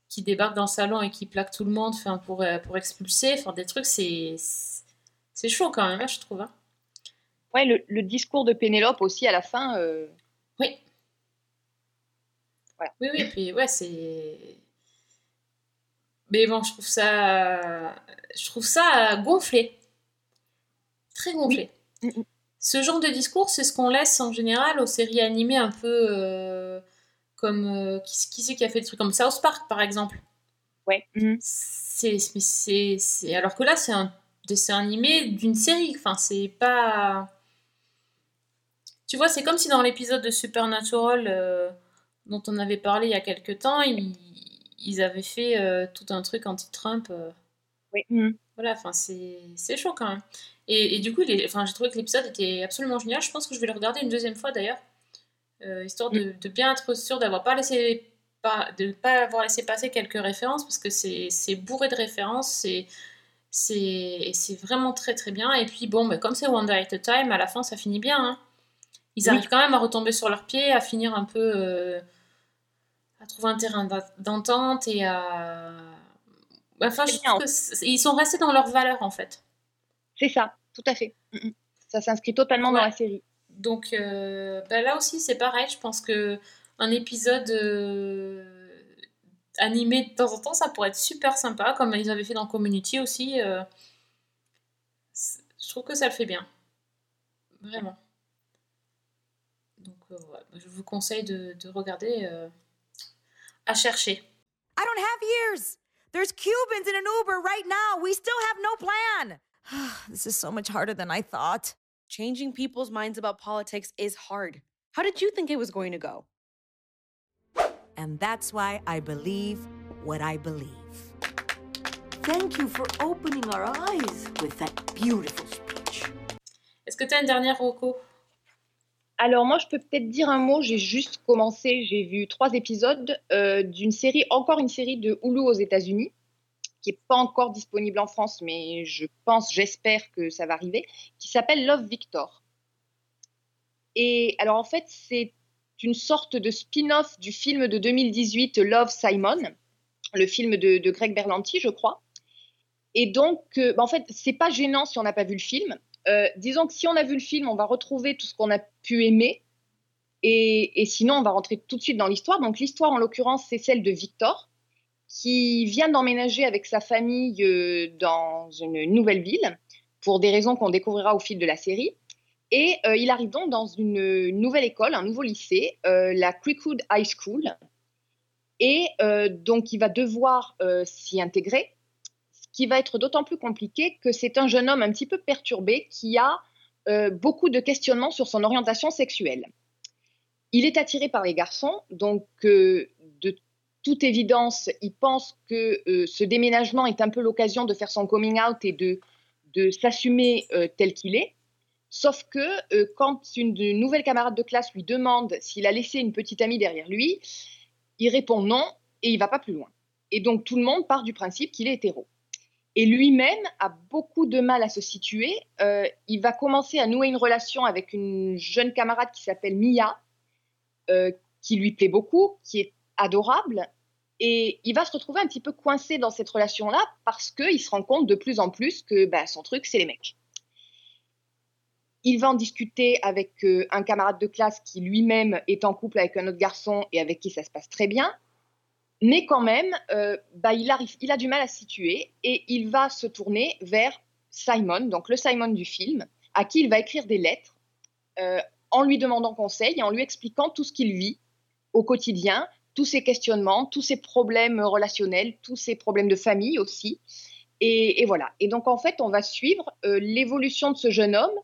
qui débarquent dans le salon et qui plaquent tout le monde, enfin pour pour expulser, enfin des trucs, c'est c'est chaud quand même, hein, je trouve. hein. Ouais, le, le discours de Pénélope aussi à la fin. Oui. Voilà. Oui, oui, puis ouais, c'est. Mais bon, je trouve ça. Je trouve ça gonflé. Très gonflé. Ce genre de discours, c'est ce qu'on laisse en général aux séries animées un peu euh, comme. euh, qui, qui c'est qui a fait des trucs comme South Park, par exemple Ouais. C'est, mais c'est, alors que là, c'est un dessin animé d'une série. Enfin, c'est pas. Tu vois, c'est comme si dans l'épisode de Supernatural euh, dont on avait parlé il y a quelques temps, ils, ils avaient fait euh, tout un truc anti-Trump. euh. Oui. Mm. Voilà, enfin, c'est, c'est chaud quand même. Et, et du coup, enfin, j'ai trouvé que l'épisode était absolument génial. Je pense que je vais le regarder une deuxième fois d'ailleurs, euh, histoire de, de bien être sûr d'avoir pas laissé pas, de ne pas avoir laissé passer quelques références parce que c'est c'est bourré de références, c'est c'est vraiment très très bien. Et puis bon, bah, comme c'est One Day at a Time, à la fin ça finit bien. hein. Ils Oui. arrivent quand même à retomber sur leurs pieds, à finir un peu, euh, à trouver un terrain d'en- d'entente et à. Enfin, je trouve que c'est- ils sont restés dans leurs valeurs en fait. C'est ça, tout à fait. Mm. Ça s'inscrit totalement dans la série. Donc euh, bah, là aussi c'est pareil, je pense que un épisode euh, animé de temps en temps ça pourrait être super sympa, comme ils avaient fait dans Community aussi. euh, je trouve que ça le fait bien. Vraiment. Donc euh, ouais, je vous conseille de, de regarder euh, à chercher. I don't have years. There's Cubans in an Uber right now. We still have no plan. this is so much harder than I thought. Changing people's minds about politics is hard. How did you think it was going to go? And that's why I believe what I believe. Thank you for opening our eyes with that beautiful speech. Est-ce que tu as une dernière Rocco Alors moi, je peux peut-être dire un mot. J'ai juste commencé, j'ai vu trois épisodes euh, d'une série, encore une série de Hulu aux États-Unis, qui n'est pas encore disponible en France, mais je pense, j'espère que ça va arriver, qui s'appelle Love Victor. Et alors en fait, c'est une sorte de spin-off du film de 2018 Love Simon, le film de, Greg Berlanti, je crois. Et donc, euh, bah, en fait, c'est pas gênant si on n'a pas vu le film. Euh, disons que si on a vu le film, on va retrouver tout ce qu'on a pu aimer. Et, sinon, on va rentrer tout de suite dans l'histoire. Donc, l'histoire, en l'occurrence, c'est celle de Victor, qui vient d'emménager avec sa famille euh, dans une nouvelle ville, pour des raisons qu'on découvrira au fil de la série. Et euh, il arrive donc dans une, nouvelle école, un nouveau lycée, la Creekwood High School. Et donc, il va devoir s'y intégrer, qui va être d'autant plus compliqué que c'est un jeune homme un petit peu perturbé qui a euh, beaucoup de questionnements sur son orientation sexuelle. Il est attiré par les garçons, donc euh, de toute évidence, il pense que euh, ce déménagement est un peu l'occasion de faire son coming out et de, s'assumer tel qu'il est. Sauf que quand une, nouvelle camarade de classe lui demande s'il a laissé une petite amie derrière lui, il répond non et il va pas plus loin. Et donc tout le monde part du principe qu'il est hétéro. Et lui-même a beaucoup de mal à se situer. Euh, il va commencer à nouer une relation avec une jeune camarade qui s'appelle Mia, euh, qui lui plaît beaucoup, qui est adorable. Et il va se retrouver un petit peu coincé dans cette relation-là parce qu'il se rend compte de plus en plus que bah, son truc, c'est les mecs. il va en discuter avec euh, un camarade de classe qui lui-même est en couple avec un autre garçon et avec qui ça se passe très bien. Mais quand même, euh, bah, il, arrive, il a du mal à se situer et il va se tourner vers Simon, donc le Simon du film, à qui il va écrire des lettres euh, en lui demandant conseil et en lui expliquant tout ce qu'il vit au quotidien, tous ses questionnements, tous ses problèmes relationnels, tous ses problèmes de famille aussi. Et, voilà. Et donc, en fait, on va suivre euh, l'évolution de ce jeune homme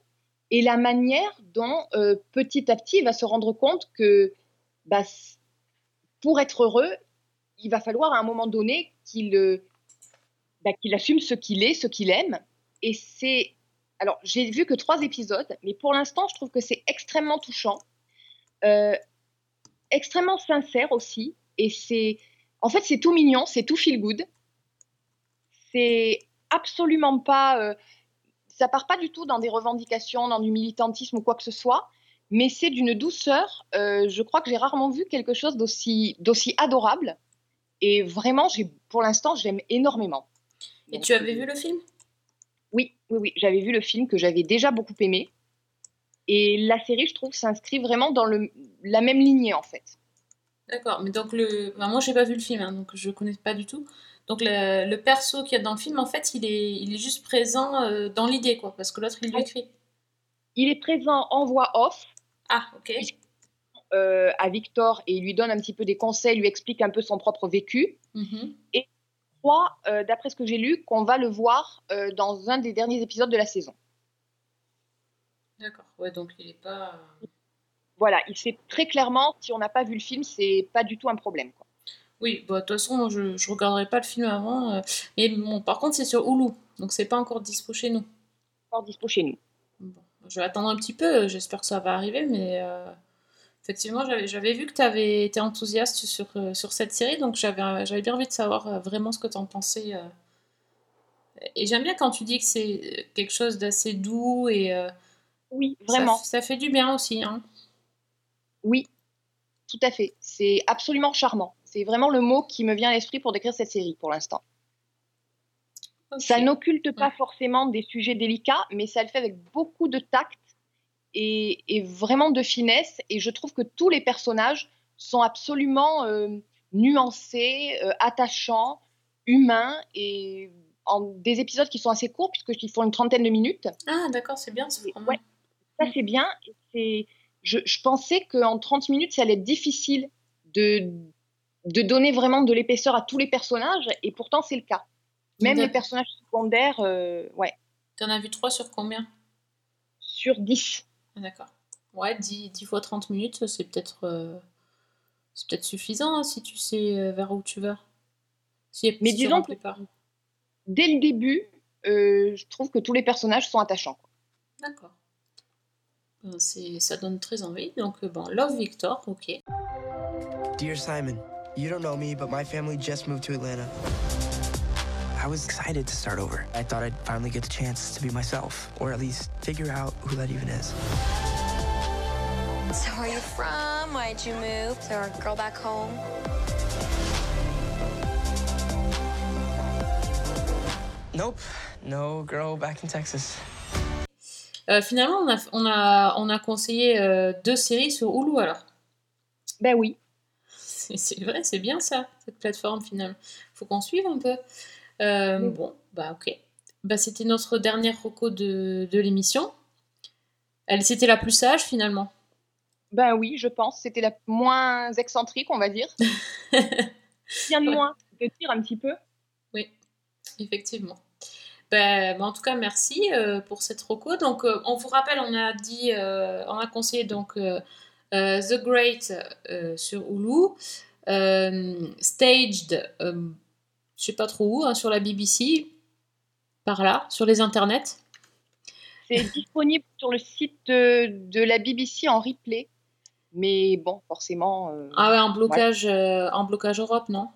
et la manière dont, petit à petit, il va se rendre compte que bah, pour être heureux, il va falloir à un moment donné qu'il euh, bah, qu'il assume ce qu'il est, ce qu'il aime. Et c'est. Alors, j'ai vu que trois épisodes, mais pour l'instant, je trouve que c'est extrêmement touchant, euh, extrêmement sincère aussi. Et c'est. En fait, c'est tout mignon, c'est tout feel good. C'est absolument pas. euh, ça part pas du tout dans des revendications, dans du militantisme ou quoi que ce soit, mais c'est d'une douceur. je crois que j'ai rarement vu quelque chose d'aussi adorable. Et vraiment, j'ai pour l'instant, j'aime énormément. Et tu avais vu le film? Oui, oui, oui. J'avais vu le film que j'avais déjà beaucoup aimé. Et la série, je trouve, s'inscrit vraiment dans le, la même lignée, en fait. D'accord, mais donc le. enfin, moi j'ai pas vu le film, hein, donc je connais pas du tout. Donc le, le perso qu'il y a dans le film, en fait, il est, il est juste présent euh, dans l'idée, quoi, parce que l'autre il lui écrit. Il est présent en voix off. Ah, ok. Euh, à Victor et il lui donne un petit peu des conseils, lui explique un peu son propre vécu. Mhm. Et je crois, euh, d'après ce que j'ai lu, qu'on va le voir euh, dans un des derniers épisodes de la saison. D'accord, ouais, donc il est pas. Voilà, il sait très clairement, si on n'a pas vu le film, c'est pas du tout un problème. Quoi. Oui, bah, de toute façon, je, je regarderai pas le film avant. Mais bon, par contre, c'est sur Hulu, donc c'est pas encore dispo chez nous. Encore dispo chez nous. Je vais attendre un petit peu, j'espère que ça va arriver, mais effectivement, j'avais, vu que tu avais été enthousiaste sur, euh, sur cette série, donc j'avais, j'avais bien envie de savoir euh, vraiment ce que tu en pensais. euh. Et j'aime bien quand tu dis que c'est euh, quelque chose d'assez doux et. euh, Oui, vraiment. Ça, fait du bien aussi. Hein. Oui, tout à fait. C'est absolument charmant. C'est vraiment le mot qui me vient à l'esprit pour décrire cette série pour l'instant. Ça n'occulte pas forcément des sujets délicats, mais ça le fait avec beaucoup de tact et, et vraiment de finesse. Et je trouve que tous les personnages sont absolument euh, nuancés, euh, attachants, humains et en des épisodes qui sont assez courts puisqu'ils font une trentaine de minutes. Ah, d'accord, c'est bien format. Ouais, ça c'est bien. C'est- Je, je pensais qu'en 30 minutes, ça allait être difficile de, de donner vraiment de l'épaisseur à tous les personnages, et pourtant c'est le cas. Même les personnages secondaires, euh, ouais, T'en as vu 3 sur combien? Sur 10. D'accord. Ouais, 10, 10 fois 30 minutes, c'est peut-être euh, c'est peut-être suffisant hein, si tu sais euh, vers où tu vas. Si, Mais si disons que-. Dès le début, euh, je trouve que tous les personnages sont attachants. D'accord. C'est- ça donne très envie. Donc, bon, Love Victor, ok. Dear Simon, you don't know me, but my family just moved to Atlanta. I was excited to start over. I thought I'd finally get the chance to be myself, or at least figure out who that even is. So where are you from? Why'd you move? Is there a girl back home? Nope, no girl back in Texas. Euh, finalement, on a, on a, on a conseillé euh, deux séries sur Hulu alors. Ben oui. C'est c'est vrai, c'est bien ça, cette plateforme finalement. Faut qu'on suive un peu. Euh, Bon, bah ok. Bah, C'était notre dernière reco de, de l'émission. Elle, c'était la plus sage finalement. Ben oui, je pense. C'était la moins excentrique, on va dire. Bien de moins de dire un petit peu. Oui, effectivement. Ben, ben, en tout cas, merci euh, pour cette reco. Donc, euh, on vous rappelle, on a dit, euh, on a conseillé donc The Great sur Hulu, Staged, je sais pas trop où, hein, sur la BBC, par là, sur les internets. C'est disponible sur le site de, de la BBC en replay. Mais bon, forcément. euh, Ah ouais, en blocage, euh, en blocage Europe, non?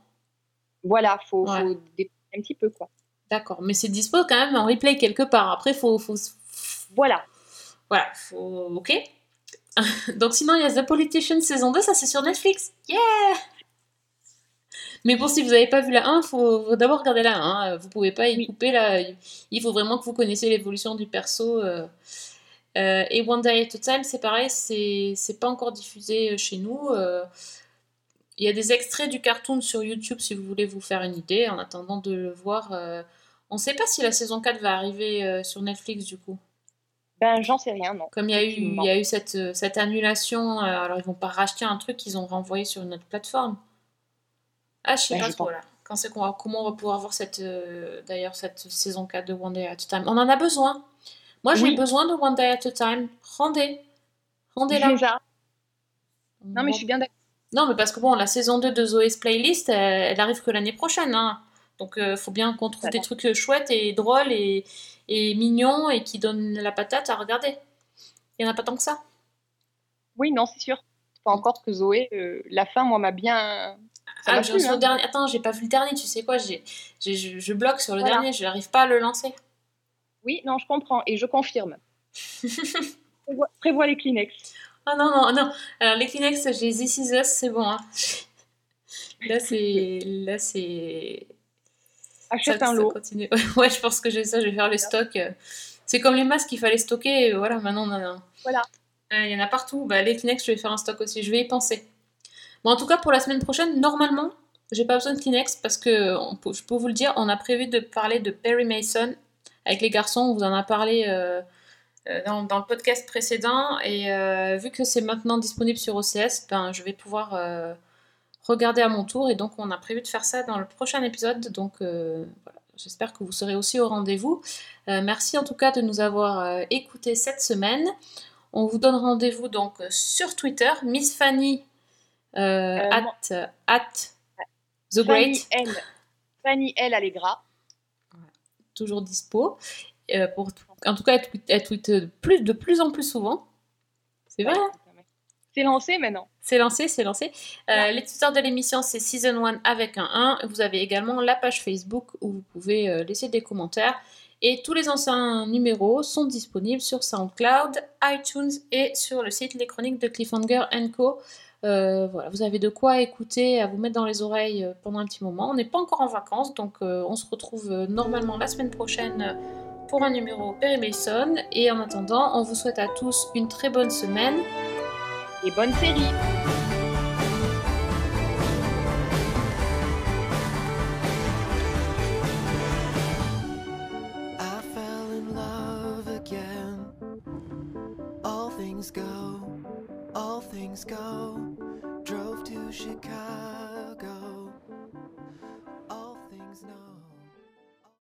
Voilà, faut, Ouais. faut dépasser un petit peu, quoi. D'accord, mais c'est dispo quand même en replay quelque part. Après, faut, faut, Voilà. Voilà, faut. Ok. Donc, sinon, il y a The Politician saison 2, ça c'est sur Netflix. Yeah! Mais bon, si vous n'avez pas vu la 1, il faut, faut d'abord regarder la 1. Vous pouvez pas y couper là. Il faut vraiment que vous connaissiez l'évolution du perso. euh, Euh, et One Day at a Time, c'est pareil, c'est pas encore diffusé euh, chez nous. Il y a des extraits du cartoon sur YouTube si vous voulez vous faire une idée, en attendant de le voir. On sait pas si la saison 4 va arriver sur Netflix du coup. Ben, j'en sais rien, non. Comme il y a eu, il y a eu cette, cette annulation, alors ils vont pas racheter un truc qu'ils ont renvoyé sur une autre plateforme. Ah, je sais Ben, pas je trop pense- là. Quand c'est qu'on va, comment on va pouvoir voir cette, euh, d'ailleurs cette saison 4 de One Day at a Time? On en a besoin. Moi, j'ai Oui. besoin de One Day at a Time. Rendez. Rendez-la. Déjà. Non, mais je suis bien d'accord. Non, mais parce que bon, la saison 2 de Zoé's Playlist, elle, elle arrive que l'année prochaine. hein. Donc, il faut bien qu'on trouve des trucs euh, chouettes et drôles et, et mignons et qui donnent la patate à regarder. Il n'y en a pas tant que ça. Oui, non, c'est sûr. Pas encore que Zoé, euh, la fin, moi, m'a bien. Ah, m'a j'en plu, suis au hein. dernier. Attends, j'ai pas vu le dernier, tu sais quoi j'ai, je, je bloque sur le Voilà. dernier, je n'arrive pas à le lancer. Oui, non, je comprends et je confirme. prévois, prévois les Kleenex. Ah non, non, non. Alors, les Kleenex, j'ai This Is Us, c'est bon. hein. Là, c'est. Là, c'est. Achète ça, un ça lot. continue. Ouais, je pense que j'ai ça, je vais faire les stocks. C'est comme les masques qu'il fallait stocker, et voilà, maintenant on en a. Voilà. Euh, Il y en a partout. Bah, les Kleenex, je vais faire un stock aussi, je vais y penser. Bon, en tout cas, pour la semaine prochaine, normalement, j'ai pas besoin de Kleenex parce que, je peux vous le dire, on a prévu de parler de Perry Mason avec les garçons. On vous en a parlé euh, euh, dans, le podcast précédent. Et euh, vu que c'est maintenant disponible sur OCS, ben, je vais pouvoir regarder à mon tour. Et donc, on a prévu de faire ça dans le prochain épisode. Donc, voilà. J'espère que vous serez aussi au rendez-vous. Merci en tout cas de nous avoir écoutés cette semaine. On vous donne rendez-vous donc sur Twitter, Miss Fanny at, moi- at The Fanny Great, L. Fanny L. Allegra. toujours dispo. Euh, pour, en tout cas, elle tweet, elle tweet, euh, plus, de plus en plus souvent. C'est vrai, hein C'est lancé maintenant. C'est lancé, c'est lancé. Euh, les tuteurs de l'émission, c'est Season 1 avec un 1. Vous avez également la page Facebook où vous pouvez euh, laisser des commentaires. Et tous les anciens numéros sont disponibles sur SoundCloud, iTunes et sur le site Les Chroniques de Cliffhanger Co. Euh, voilà, vous avez de quoi écouter, à vous mettre dans les oreilles euh, pendant un petit moment. On n'est pas encore en vacances, donc euh, on se retrouve normalement la semaine prochaine pour un numéro Perry Mason. Et en attendant, on vous souhaite à tous une très bonne semaine. Et bonne série. Go, Chicago.